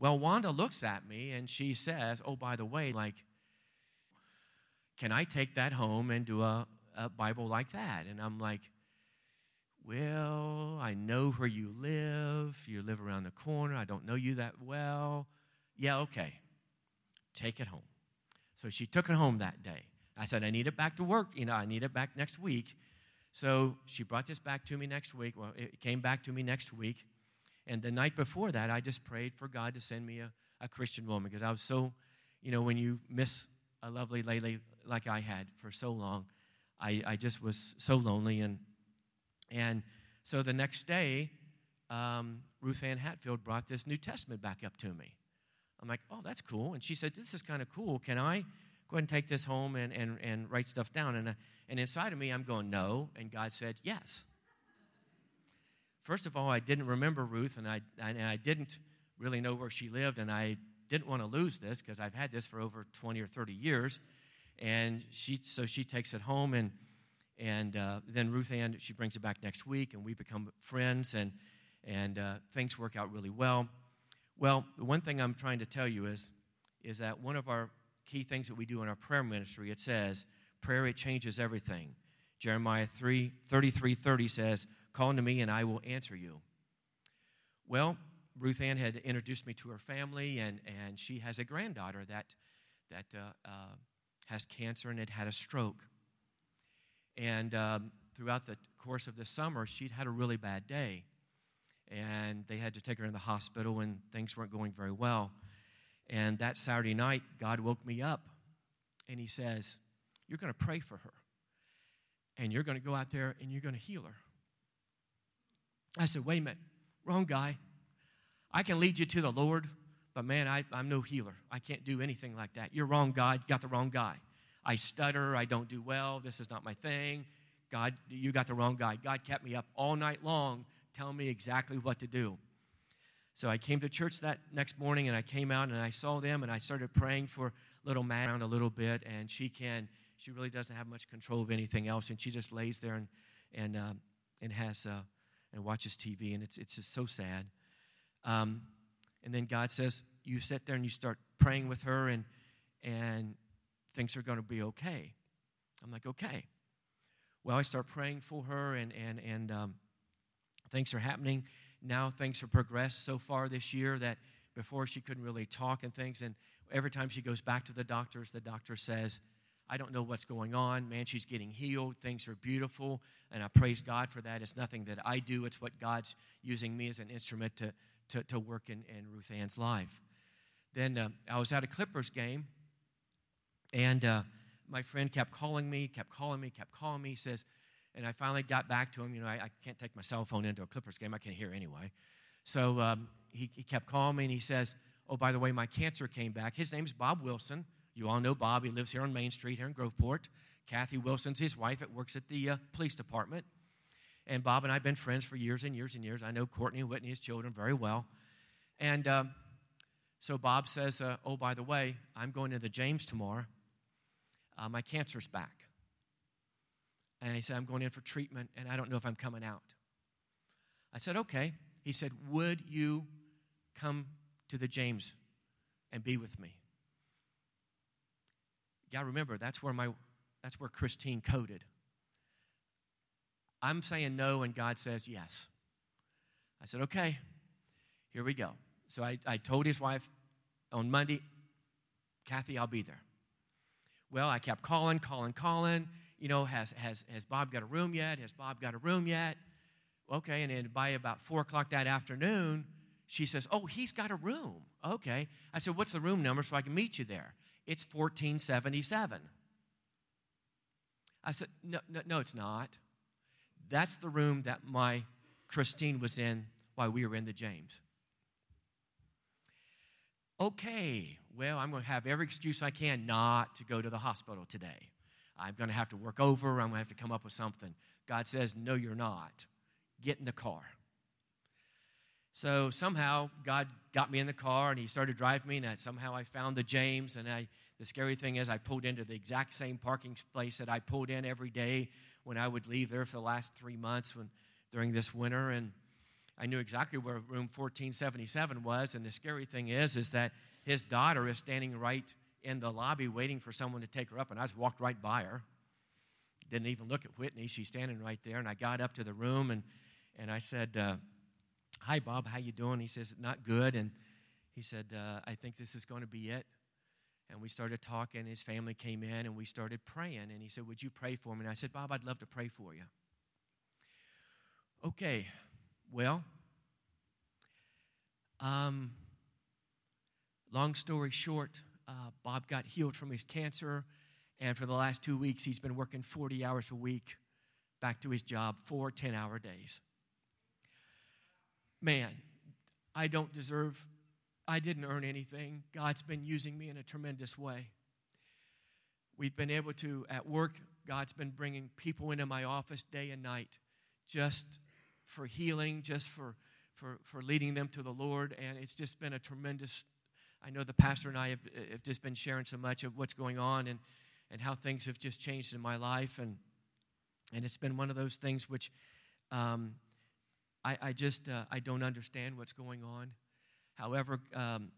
Well, Wanda looks at me and she says, Oh, by the way, like, can I take that home and do a, a Bible like that? And I'm like, Well, I know where you live. You live around the corner. I don't know you that well. Yeah, okay. Take it home. So she took it home that day. I said, I need it back to work. You know, I need it back next week. So she brought this back to me next week. Well, it came back to me next week. And the night before that, I just prayed for God to send me a, a Christian woman because I was so, you know, when you miss a lovely lady like I had for so long, I, I just was so lonely. And, and so the next day, um, Ruth Ann Hatfield brought this New Testament back up to me. I'm like, oh, that's cool. And she said, this is kind of cool. Can I go ahead and take this home and, and, and write stuff down? And, uh, and inside of me, I'm going, no. And God said, yes. First of all, I didn't remember Ruth, and I, and I didn't really know where she lived, and I didn't want to lose this because I've had this for over 20 or 30 years. And she, so she takes it home, and, and uh, then Ruth Ann, she brings it back next week, and we become friends, and, and uh, things work out really well. Well, the one thing I'm trying to tell you is, is that one of our key things that we do in our prayer ministry, it says, prayer, it changes everything. Jeremiah 3, 33, 30 says, call to me and I will answer you. Well, Ruth Ann had introduced me to her family, and, and she has a granddaughter that, that uh, uh, has cancer and had had a stroke. And um, throughout the course of the summer, she'd had a really bad day and they had to take her in the hospital, and things weren't going very well. And that Saturday night, God woke me up, and He says, You're going to pray for her, and you're going to go out there and you're going to heal her. I said, Wait a minute, wrong guy. I can lead you to the Lord, but man, I, am no healer. I can't do anything like that. You're wrong, God. You got the wrong guy. I stutter. I don't do well. This is not my thing. God, you got the wrong guy. God kept me up all night long telling me exactly what to do. So I came to church that next morning and I came out and I saw them and I started praying for little Matt around a little bit and she can she really doesn't have much control of anything else and she just lays there and and uh, and has uh, and watches TV and it's it's just so sad. Um, and then God says you sit there and you start praying with her and and things are going to be okay. I'm like okay. Well, I start praying for her and and and um, Things are happening now. Things have progressed so far this year that before she couldn't really talk and things. And every time she goes back to the doctors, the doctor says, I don't know what's going on. Man, she's getting healed. Things are beautiful. And I praise God for that. It's nothing that I do, it's what God's using me as an instrument to, to, to work in, in Ruth Ann's life. Then uh, I was at a Clippers game, and uh, my friend kept calling me, kept calling me, kept calling me. He says, and I finally got back to him. You know, I, I can't take my cell phone into a Clippers game. I can't hear anyway. So um, he, he kept calling me and he says, Oh, by the way, my cancer came back. His name's Bob Wilson. You all know Bob. He lives here on Main Street here in Groveport. Kathy Wilson's his wife. It works at the uh, police department. And Bob and I have been friends for years and years and years. I know Courtney and Whitney, his children, very well. And um, so Bob says, uh, Oh, by the way, I'm going to the James tomorrow. Uh, my cancer's back. And he said, I'm going in for treatment and I don't know if I'm coming out. I said, okay. He said, Would you come to the James and be with me? Yeah, remember, that's where my that's where Christine coded. I'm saying no, and God says yes. I said, okay, here we go. So I, I told his wife on Monday, Kathy, I'll be there. Well, I kept calling, calling, calling you know, has, has, has Bob got a room yet? Has Bob got a room yet? Okay, and then by about 4 o'clock that afternoon, she says, Oh, he's got a room. Okay. I said, What's the room number so I can meet you there? It's 1477. I said, No, no, no it's not. That's the room that my Christine was in while we were in the James. Okay, well, I'm going to have every excuse I can not to go to the hospital today. I'm going to have to work over. I'm going to have to come up with something. God says, No, you're not. Get in the car. So somehow God got me in the car and He started driving me, and I, somehow I found the James, and I the scary thing is, I pulled into the exact same parking place that I pulled in every day when I would leave there for the last three months when, during this winter. And I knew exactly where room 1477 was. And the scary thing is, is that his daughter is standing right in the lobby waiting for someone to take her up. And I just walked right by her. Didn't even look at Whitney. She's standing right there. And I got up to the room and, and I said, uh, hi, Bob, how you doing? He says, not good. And he said, uh, I think this is going to be it. And we started talking. His family came in and we started praying. And he said, Would you pray for me? And I said, Bob, I'd love to pray for you. Okay, well, um, long story short, uh, Bob got healed from his cancer. And for the last two weeks, he's been working 40 hours a week back to his job, four 10 hour days. Man, I don't deserve I didn't earn anything. God's been using me in a tremendous way. We've been able to, at work, God's been bringing people into my office day and night just for healing, just for, for, for leading them to the Lord. And it's just been a tremendous, I know the pastor and I have, have just been sharing so much of what's going on and, and how things have just changed in my life. And, and it's been one of those things which um, I, I just, uh, I don't understand what's going on. However, um,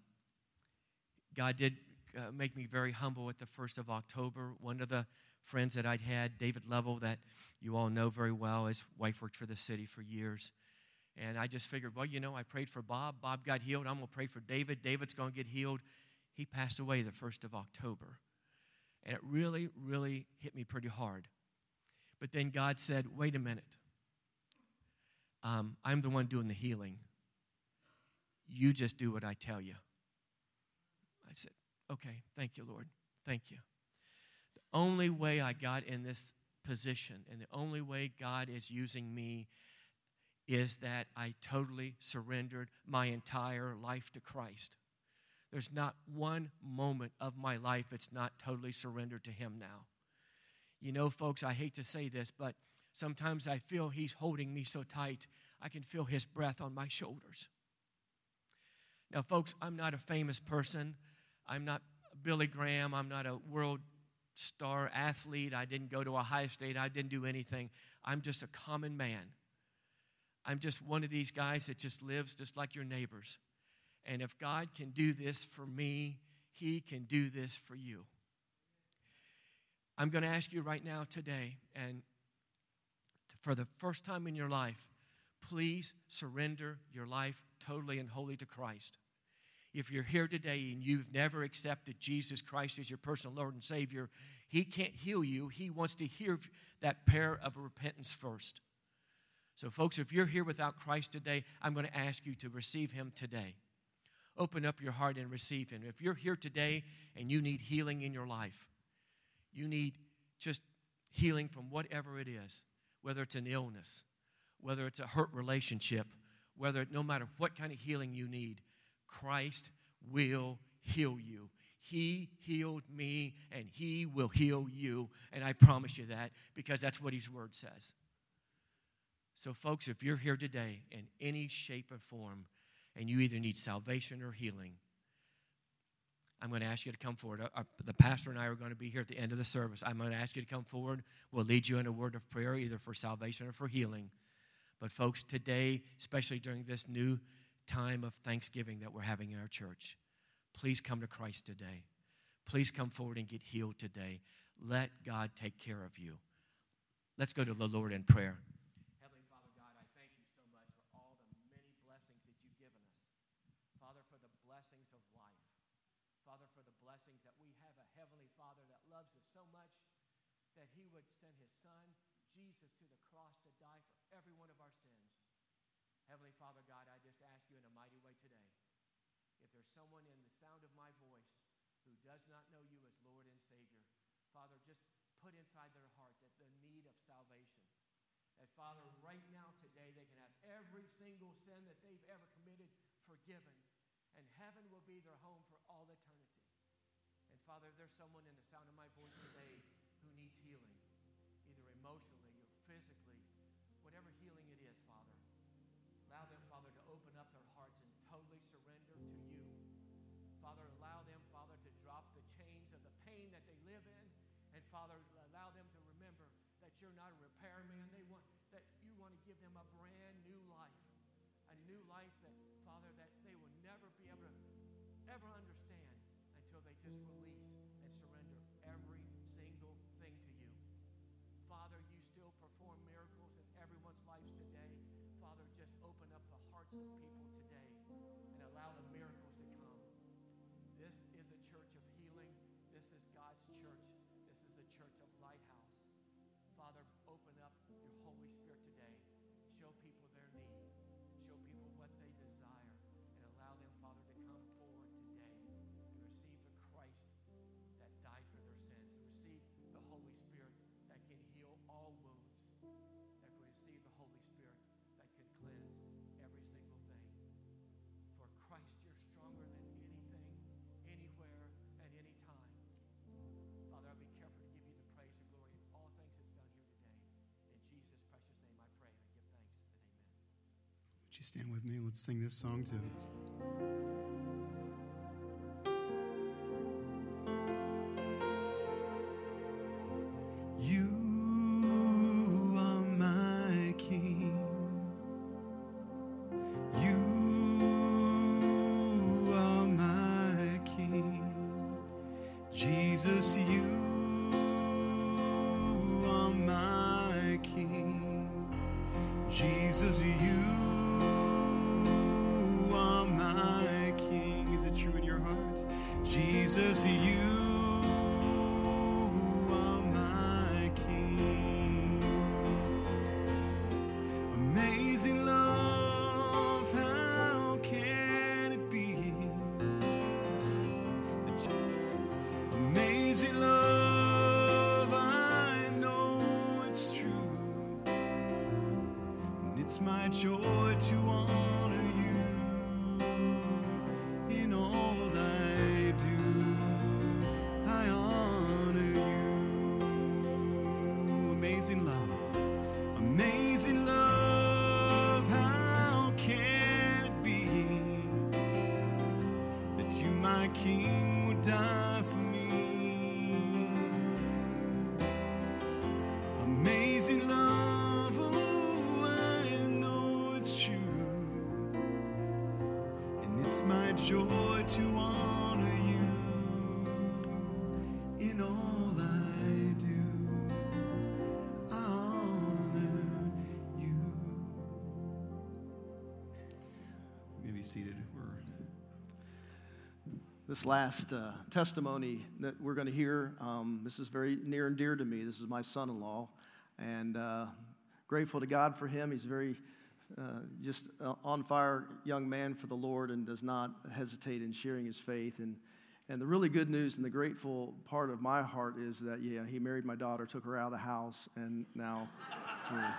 God did uh, make me very humble at the 1st of October. One of the friends that I'd had, David Lovell, that you all know very well, his wife worked for the city for years. And I just figured, well, you know, I prayed for Bob. Bob got healed. I'm going to pray for David. David's going to get healed. He passed away the 1st of October. And it really, really hit me pretty hard. But then God said, wait a minute. Um, I'm the one doing the healing. You just do what I tell you. I said, Okay, thank you, Lord. Thank you. Only way I got in this position and the only way God is using me is that I totally surrendered my entire life to Christ. There's not one moment of my life that's not totally surrendered to Him now. You know, folks, I hate to say this, but sometimes I feel He's holding me so tight, I can feel His breath on my shoulders. Now, folks, I'm not a famous person. I'm not Billy Graham. I'm not a world star athlete. I didn't go to Ohio State. I didn't do anything. I'm just a common man. I'm just one of these guys that just lives just like your neighbors. And if God can do this for me, He can do this for you. I'm going to ask you right now today, and for the first time in your life, please surrender your life totally and wholly to Christ. If you're here today and you've never accepted Jesus Christ as your personal Lord and Savior, He can't heal you. He wants to hear that prayer of repentance first. So, folks, if you're here without Christ today, I'm going to ask you to receive Him today. Open up your heart and receive Him. If you're here today and you need healing in your life, you need just healing from whatever it is, whether it's an illness, whether it's a hurt relationship, whether no matter what kind of healing you need, Christ will heal you. He healed me and he will heal you. And I promise you that because that's what his word says. So, folks, if you're here today in any shape or form and you either need salvation or healing, I'm going to ask you to come forward. Our, the pastor and I are going to be here at the end of the service. I'm going to ask you to come forward. We'll lead you in a word of prayer, either for salvation or for healing. But, folks, today, especially during this new time of thanksgiving that we're having in our church. Please come to Christ today. Please come forward and get healed today. Let God take care of you. Let's go to the Lord in prayer. Heavenly Father God, I thank you so much for all the many blessings that you've given us. Father, for the blessings of life. Father, for the blessings that we have a Heavenly Father that loves us so much that He would send His Son, Jesus, to the cross to die for every one of our sins. Heavenly Father God, I just ask you in a mighty way today. If there's someone in the sound of my voice who does not know you as Lord and Savior, Father, just put inside their heart that the need of salvation. That Father, right now today they can have every single sin that they've ever committed forgiven, and heaven will be their home for all eternity. And Father, if there's someone in the sound of my voice today who needs healing, either emotionally or physically, whatever healing it is, Father, Allow them, Father, to open up their hearts and totally surrender to you. Father, allow them, Father, to drop the chains of the pain that they live in. And remember you're not a repairman. They want that you want to give them a brand new life. A new life that, Father, that they will never be able to ever understand until they just release and surrender every single thing to you. Father, you still perform miracles in everyone's lives today. Father, just open up the hearts of people today you stand with me? Let's sing this song to us. My joy to honor This last uh, testimony that we're going to hear, um, this is very near and dear to me. This is my son in law, and uh, grateful to God for him. He's very uh, just uh, on fire young man for the Lord and does not hesitate in sharing his faith. And, and the really good news and the grateful part of my heart is that, yeah, he married my daughter, took her out of the house, and now we're,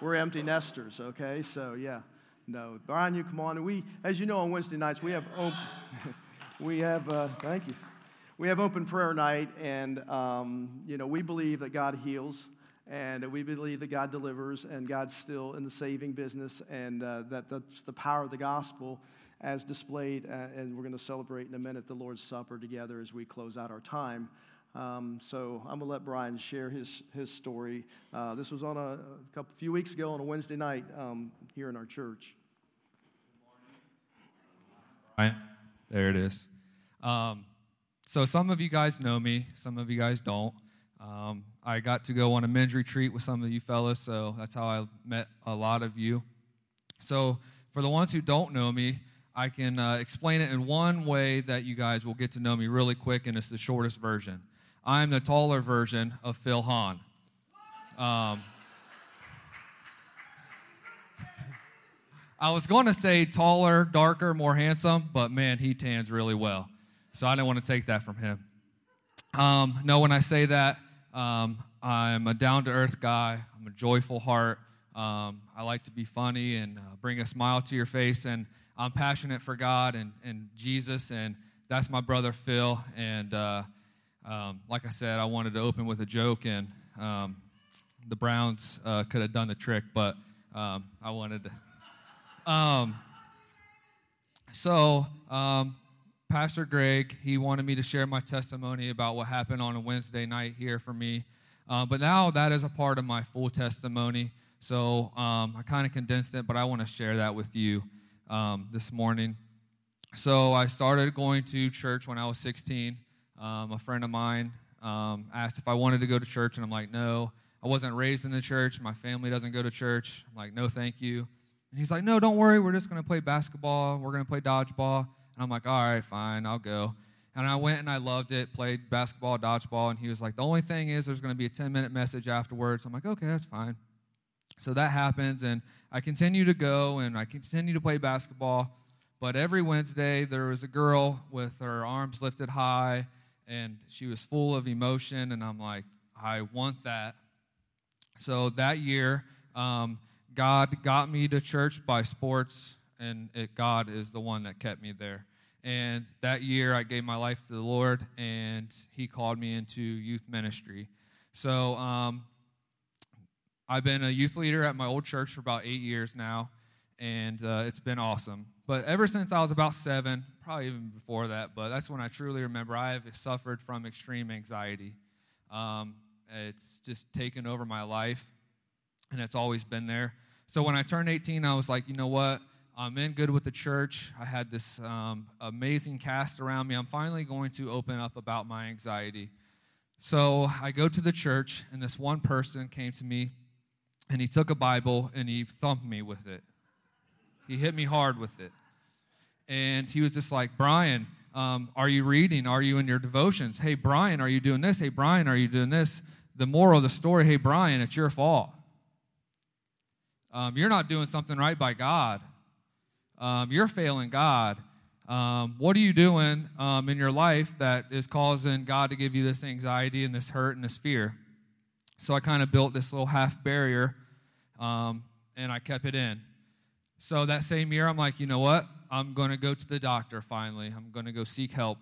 we're empty nesters, okay? So, yeah, no. Brian, you come on. And we, as you know, on Wednesday nights, we have. Op- <laughs> we have, uh, thank you. We have open prayer night, and um, you know we believe that God heals, and we believe that God delivers, and God's still in the saving business, and uh, that that's the power of the gospel as displayed. Uh, and we're going to celebrate in a minute the Lord's Supper together as we close out our time. Um, so I'm going to let Brian share his his story. Uh, this was on a, a couple few weeks ago on a Wednesday night um, here in our church. Right. There it is. Um, so some of you guys know me, some of you guys don't. Um, I got to go on a men's retreat with some of you fellas, so that's how I met a lot of you. So for the ones who don't know me, I can uh, explain it in one way that you guys will get to know me really quick, and it's the shortest version. I'm the taller version of Phil Hahn. Um, I was going to say taller, darker, more handsome, but man, he tans really well. So I didn't want to take that from him. Um, no, when I say that, um, I'm a down to earth guy. I'm a joyful heart. Um, I like to be funny and uh, bring a smile to your face. And I'm passionate for God and, and Jesus. And that's my brother Phil. And uh, um, like I said, I wanted to open with a joke, and um, the Browns uh, could have done the trick, but um, I wanted to. Um, so, um, Pastor Greg, he wanted me to share my testimony about what happened on a Wednesday night here for me. Uh, but now that is a part of my full testimony. So um, I kind of condensed it, but I want to share that with you um, this morning. So I started going to church when I was 16. Um, a friend of mine um, asked if I wanted to go to church, and I'm like, no. I wasn't raised in the church. My family doesn't go to church. I'm like, no, thank you. And he's like, no, don't worry. We're just going to play basketball. We're going to play dodgeball. And I'm like, all right, fine, I'll go. And I went and I loved it, played basketball, dodgeball. And he was like, the only thing is there's going to be a 10 minute message afterwards. I'm like, okay, that's fine. So that happens. And I continue to go and I continue to play basketball. But every Wednesday, there was a girl with her arms lifted high and she was full of emotion. And I'm like, I want that. So that year, um, God got me to church by sports, and it, God is the one that kept me there. And that year, I gave my life to the Lord, and He called me into youth ministry. So um, I've been a youth leader at my old church for about eight years now, and uh, it's been awesome. But ever since I was about seven, probably even before that, but that's when I truly remember I have suffered from extreme anxiety. Um, it's just taken over my life, and it's always been there. So when I turned 18, I was like, you know what? I'm in good with the church. I had this um, amazing cast around me. I'm finally going to open up about my anxiety. So I go to the church, and this one person came to me, and he took a Bible and he thumped me with it. He hit me hard with it. And he was just like, Brian, um, are you reading? Are you in your devotions? Hey, Brian, are you doing this? Hey, Brian, are you doing this? The moral of the story hey, Brian, it's your fault. Um, you're not doing something right by God. Um, you're failing God. Um, what are you doing um, in your life that is causing God to give you this anxiety and this hurt and this fear? So I kind of built this little half barrier um, and I kept it in. So that same year, I'm like, you know what? I'm going to go to the doctor finally. I'm going to go seek help.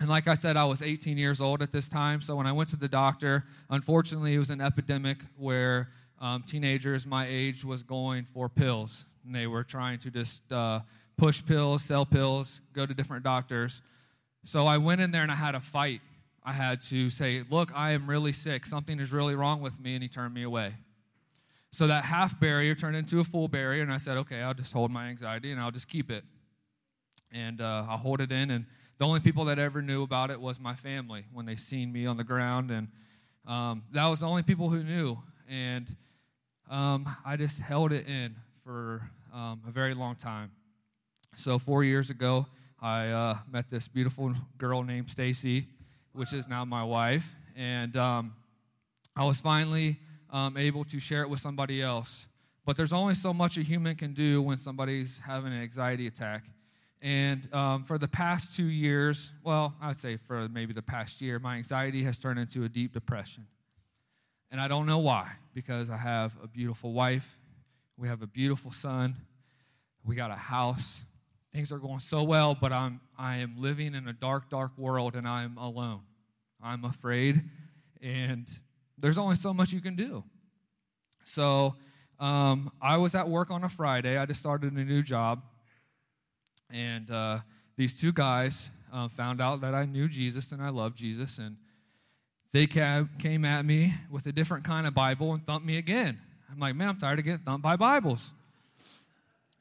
And like I said, I was 18 years old at this time. So when I went to the doctor, unfortunately, it was an epidemic where um, teenagers my age was going for pills. And they were trying to just uh, push pills, sell pills, go to different doctors. So I went in there and I had a fight. I had to say, Look, I am really sick. Something is really wrong with me. And he turned me away. So that half barrier turned into a full barrier. And I said, Okay, I'll just hold my anxiety and I'll just keep it. And uh, I'll hold it in. And the only people that ever knew about it was my family when they seen me on the ground. And um, that was the only people who knew. And um, I just held it in for um, a very long time. So four years ago, I uh, met this beautiful girl named Stacy, which is now my wife, and um, I was finally um, able to share it with somebody else. But there's only so much a human can do when somebody's having an anxiety attack. And um, for the past two years, well, I'd say for maybe the past year, my anxiety has turned into a deep depression. And I don't know why, because I have a beautiful wife, we have a beautiful son, we got a house. Things are going so well, but I'm I am living in a dark, dark world and I'm alone. I'm afraid, and there's only so much you can do. So um, I was at work on a Friday. I just started a new job, and uh, these two guys uh, found out that I knew Jesus and I loved Jesus, and they came at me with a different kind of Bible and thumped me again. I'm like, man, I'm tired of getting thumped by Bibles.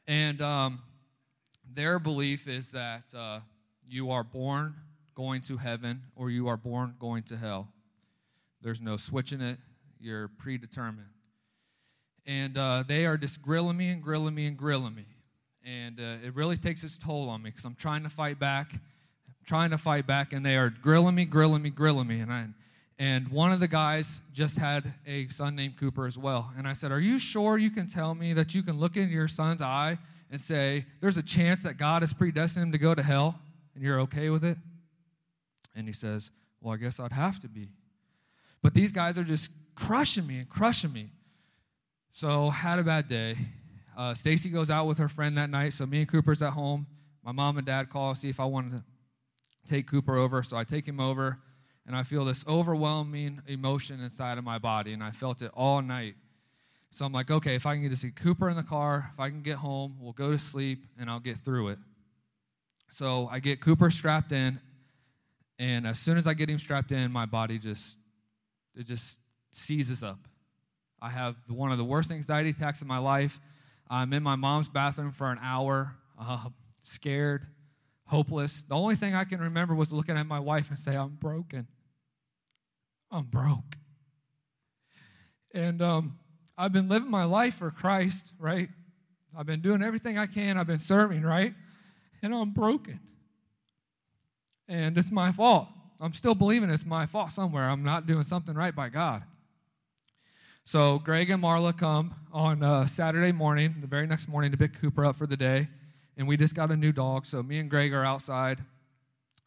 And um, their belief is that uh, you are born going to heaven or you are born going to hell. There's no switching it, you're predetermined. And uh, they are just grilling me and grilling me and grilling me. And uh, it really takes its toll on me because I'm trying to fight back, trying to fight back, and they are grilling me, grilling me, grilling me. And I, and one of the guys just had a son named Cooper as well. And I said, Are you sure you can tell me that you can look into your son's eye and say, There's a chance that God has predestined him to go to hell and you're okay with it? And he says, Well, I guess I'd have to be. But these guys are just crushing me and crushing me. So, had a bad day. Uh, Stacy goes out with her friend that night, so me and Cooper's at home. My mom and dad call to see if I wanted to take Cooper over. So I take him over and I feel this overwhelming emotion inside of my body, and I felt it all night. So I'm like, okay, if I can get to see Cooper in the car, if I can get home, we'll go to sleep, and I'll get through it. So I get Cooper strapped in, and as soon as I get him strapped in, my body just it just seizes up. I have one of the worst anxiety attacks of my life. I'm in my mom's bathroom for an hour, uh, scared, hopeless. The only thing I can remember was looking at my wife and say, I'm broken. I'm broke. And um, I've been living my life for Christ, right? I've been doing everything I can. I've been serving, right? And I'm broken. And it's my fault. I'm still believing it's my fault somewhere. I'm not doing something right by God. So Greg and Marla come on uh, Saturday morning, the very next morning, to pick Cooper up for the day, and we just got a new dog. So me and Greg are outside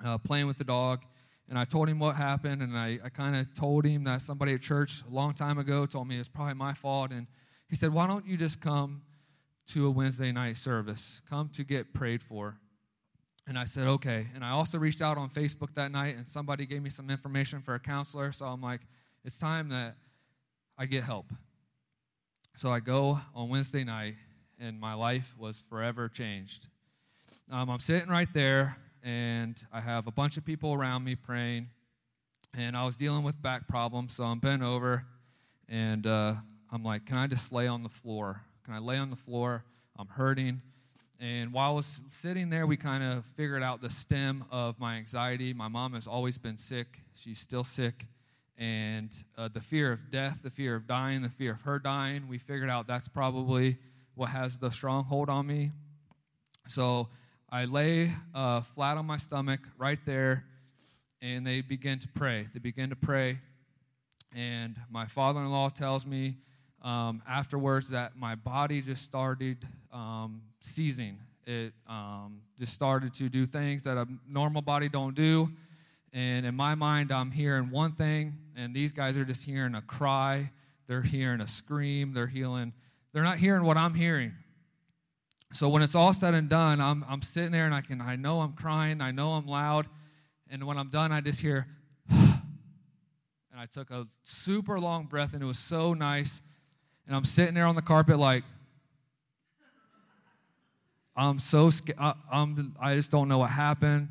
uh, playing with the dog, and I told him what happened, and I, I kind of told him that somebody at church a long time ago told me it's probably my fault, and he said, "Why don't you just come to a Wednesday night service? Come to get prayed for." And I said, okay. And I also reached out on Facebook that night, and somebody gave me some information for a counselor. So I'm like, it's time that I get help. So I go on Wednesday night, and my life was forever changed. Um, I'm sitting right there, and I have a bunch of people around me praying, and I was dealing with back problems, so I'm bent over, and uh, I'm like, can I just lay on the floor? Can I lay on the floor? I'm hurting. And while I was sitting there, we kind of figured out the stem of my anxiety. My mom has always been sick, she's still sick and uh, the fear of death, the fear of dying, the fear of her dying, we figured out that's probably what has the stronghold on me. So I lay uh, flat on my stomach right there, and they begin to pray. They begin to pray, and my father in law tells me um, afterwards that my body just started um, seizing. It um, just started to do things that a normal body don't do and in my mind, I'm hearing one thing, and these guys are just hearing a cry. They're hearing a scream. They're hearing, they're not hearing what I'm hearing. So when it's all said and done, I'm, I'm sitting there and I can I know I'm crying, I know I'm loud, and when I'm done, I just hear, <sighs> and I took a super long breath, and it was so nice. And I'm sitting there on the carpet like, I'm so scared. I'm, I just don't know what happened.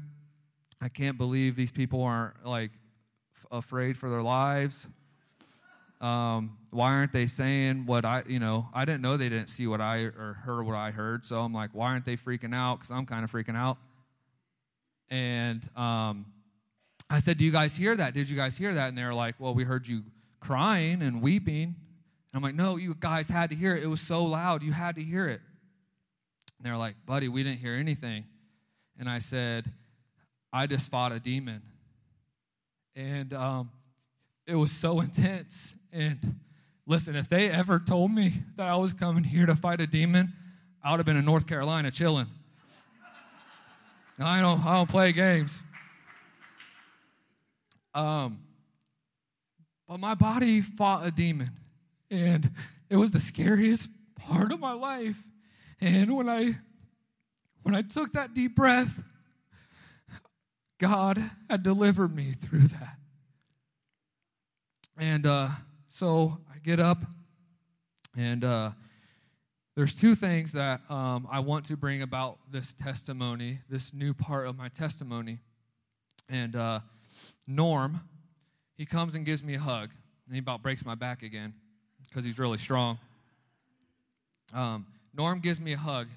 I can't believe these people aren't like f- afraid for their lives. Um, why aren't they saying what I, you know, I didn't know they didn't see what I or heard what I heard. So I'm like, why aren't they freaking out? Because I'm kind of freaking out. And um, I said, Do you guys hear that? Did you guys hear that? And they're like, Well, we heard you crying and weeping. And I'm like, No, you guys had to hear it. It was so loud. You had to hear it. And they're like, Buddy, we didn't hear anything. And I said, I just fought a demon. And um, it was so intense. And listen, if they ever told me that I was coming here to fight a demon, I would have been in North Carolina chilling. I don't, I don't play games. Um, but my body fought a demon, and it was the scariest part of my life. And when I when I took that deep breath God had delivered me through that. And uh, so I get up, and uh, there's two things that um, I want to bring about this testimony, this new part of my testimony. And uh, Norm, he comes and gives me a hug, and he about breaks my back again because he's really strong. Um, Norm gives me a hug,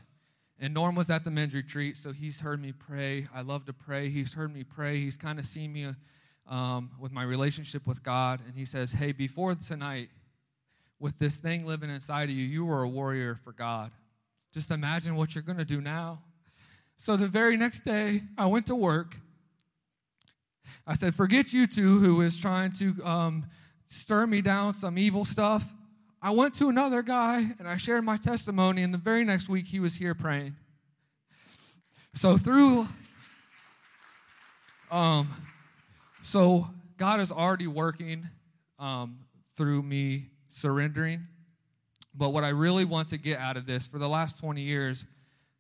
and Norm was at the men's retreat, so he's heard me pray. I love to pray. He's heard me pray. He's kind of seen me um, with my relationship with God. And he says, Hey, before tonight, with this thing living inside of you, you were a warrior for God. Just imagine what you're going to do now. So the very next day, I went to work. I said, Forget you two who is trying to um, stir me down some evil stuff. I went to another guy and I shared my testimony, and the very next week he was here praying. So through, um, so God is already working um, through me surrendering. But what I really want to get out of this, for the last 20 years,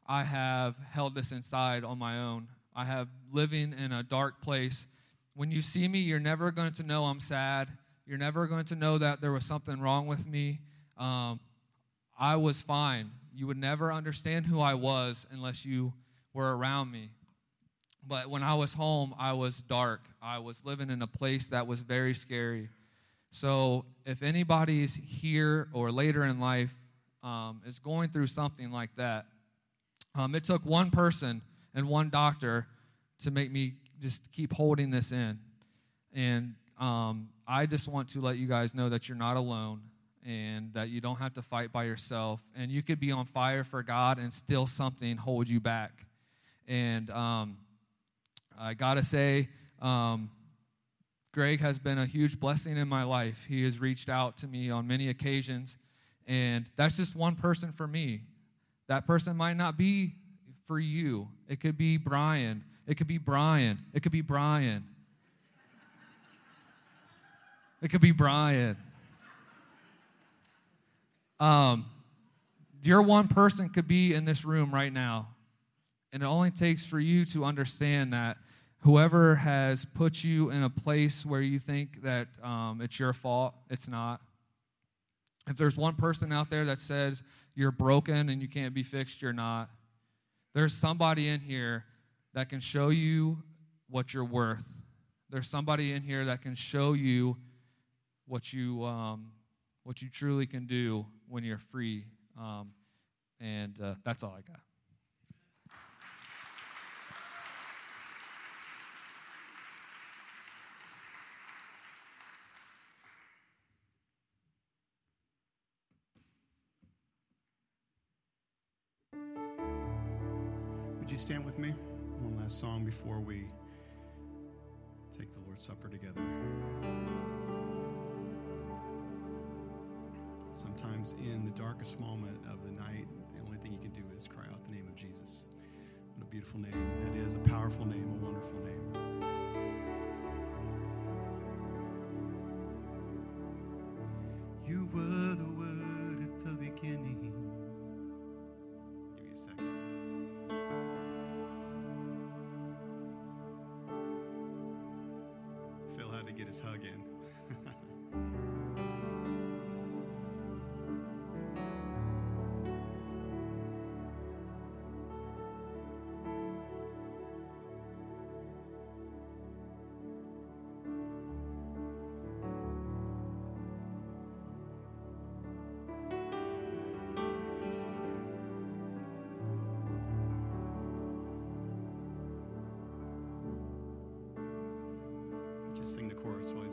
I have held this inside on my own. I have living in a dark place. When you see me, you're never going to know I'm sad. You're never going to know that there was something wrong with me. Um, I was fine. You would never understand who I was unless you were around me. But when I was home, I was dark. I was living in a place that was very scary. So if anybody's here or later in life um, is going through something like that, um, it took one person and one doctor to make me just keep holding this in. And um, I just want to let you guys know that you're not alone and that you don't have to fight by yourself. And you could be on fire for God and still something hold you back. And um, I got to say, um, Greg has been a huge blessing in my life. He has reached out to me on many occasions. And that's just one person for me. That person might not be for you. It could be Brian. It could be Brian. It could be Brian. It could be Brian. Um, your one person could be in this room right now. And it only takes for you to understand that whoever has put you in a place where you think that um, it's your fault, it's not. If there's one person out there that says you're broken and you can't be fixed, you're not. There's somebody in here that can show you what you're worth. There's somebody in here that can show you what you um, what you truly can do when you're free. Um, and uh, that's all I got. You stand with me? One last song before we take the Lord's Supper together. Sometimes in the darkest moment of the night, the only thing you can do is cry out the name of Jesus. What a beautiful name that is, a powerful name, a wonderful name. You were the the chorus while he's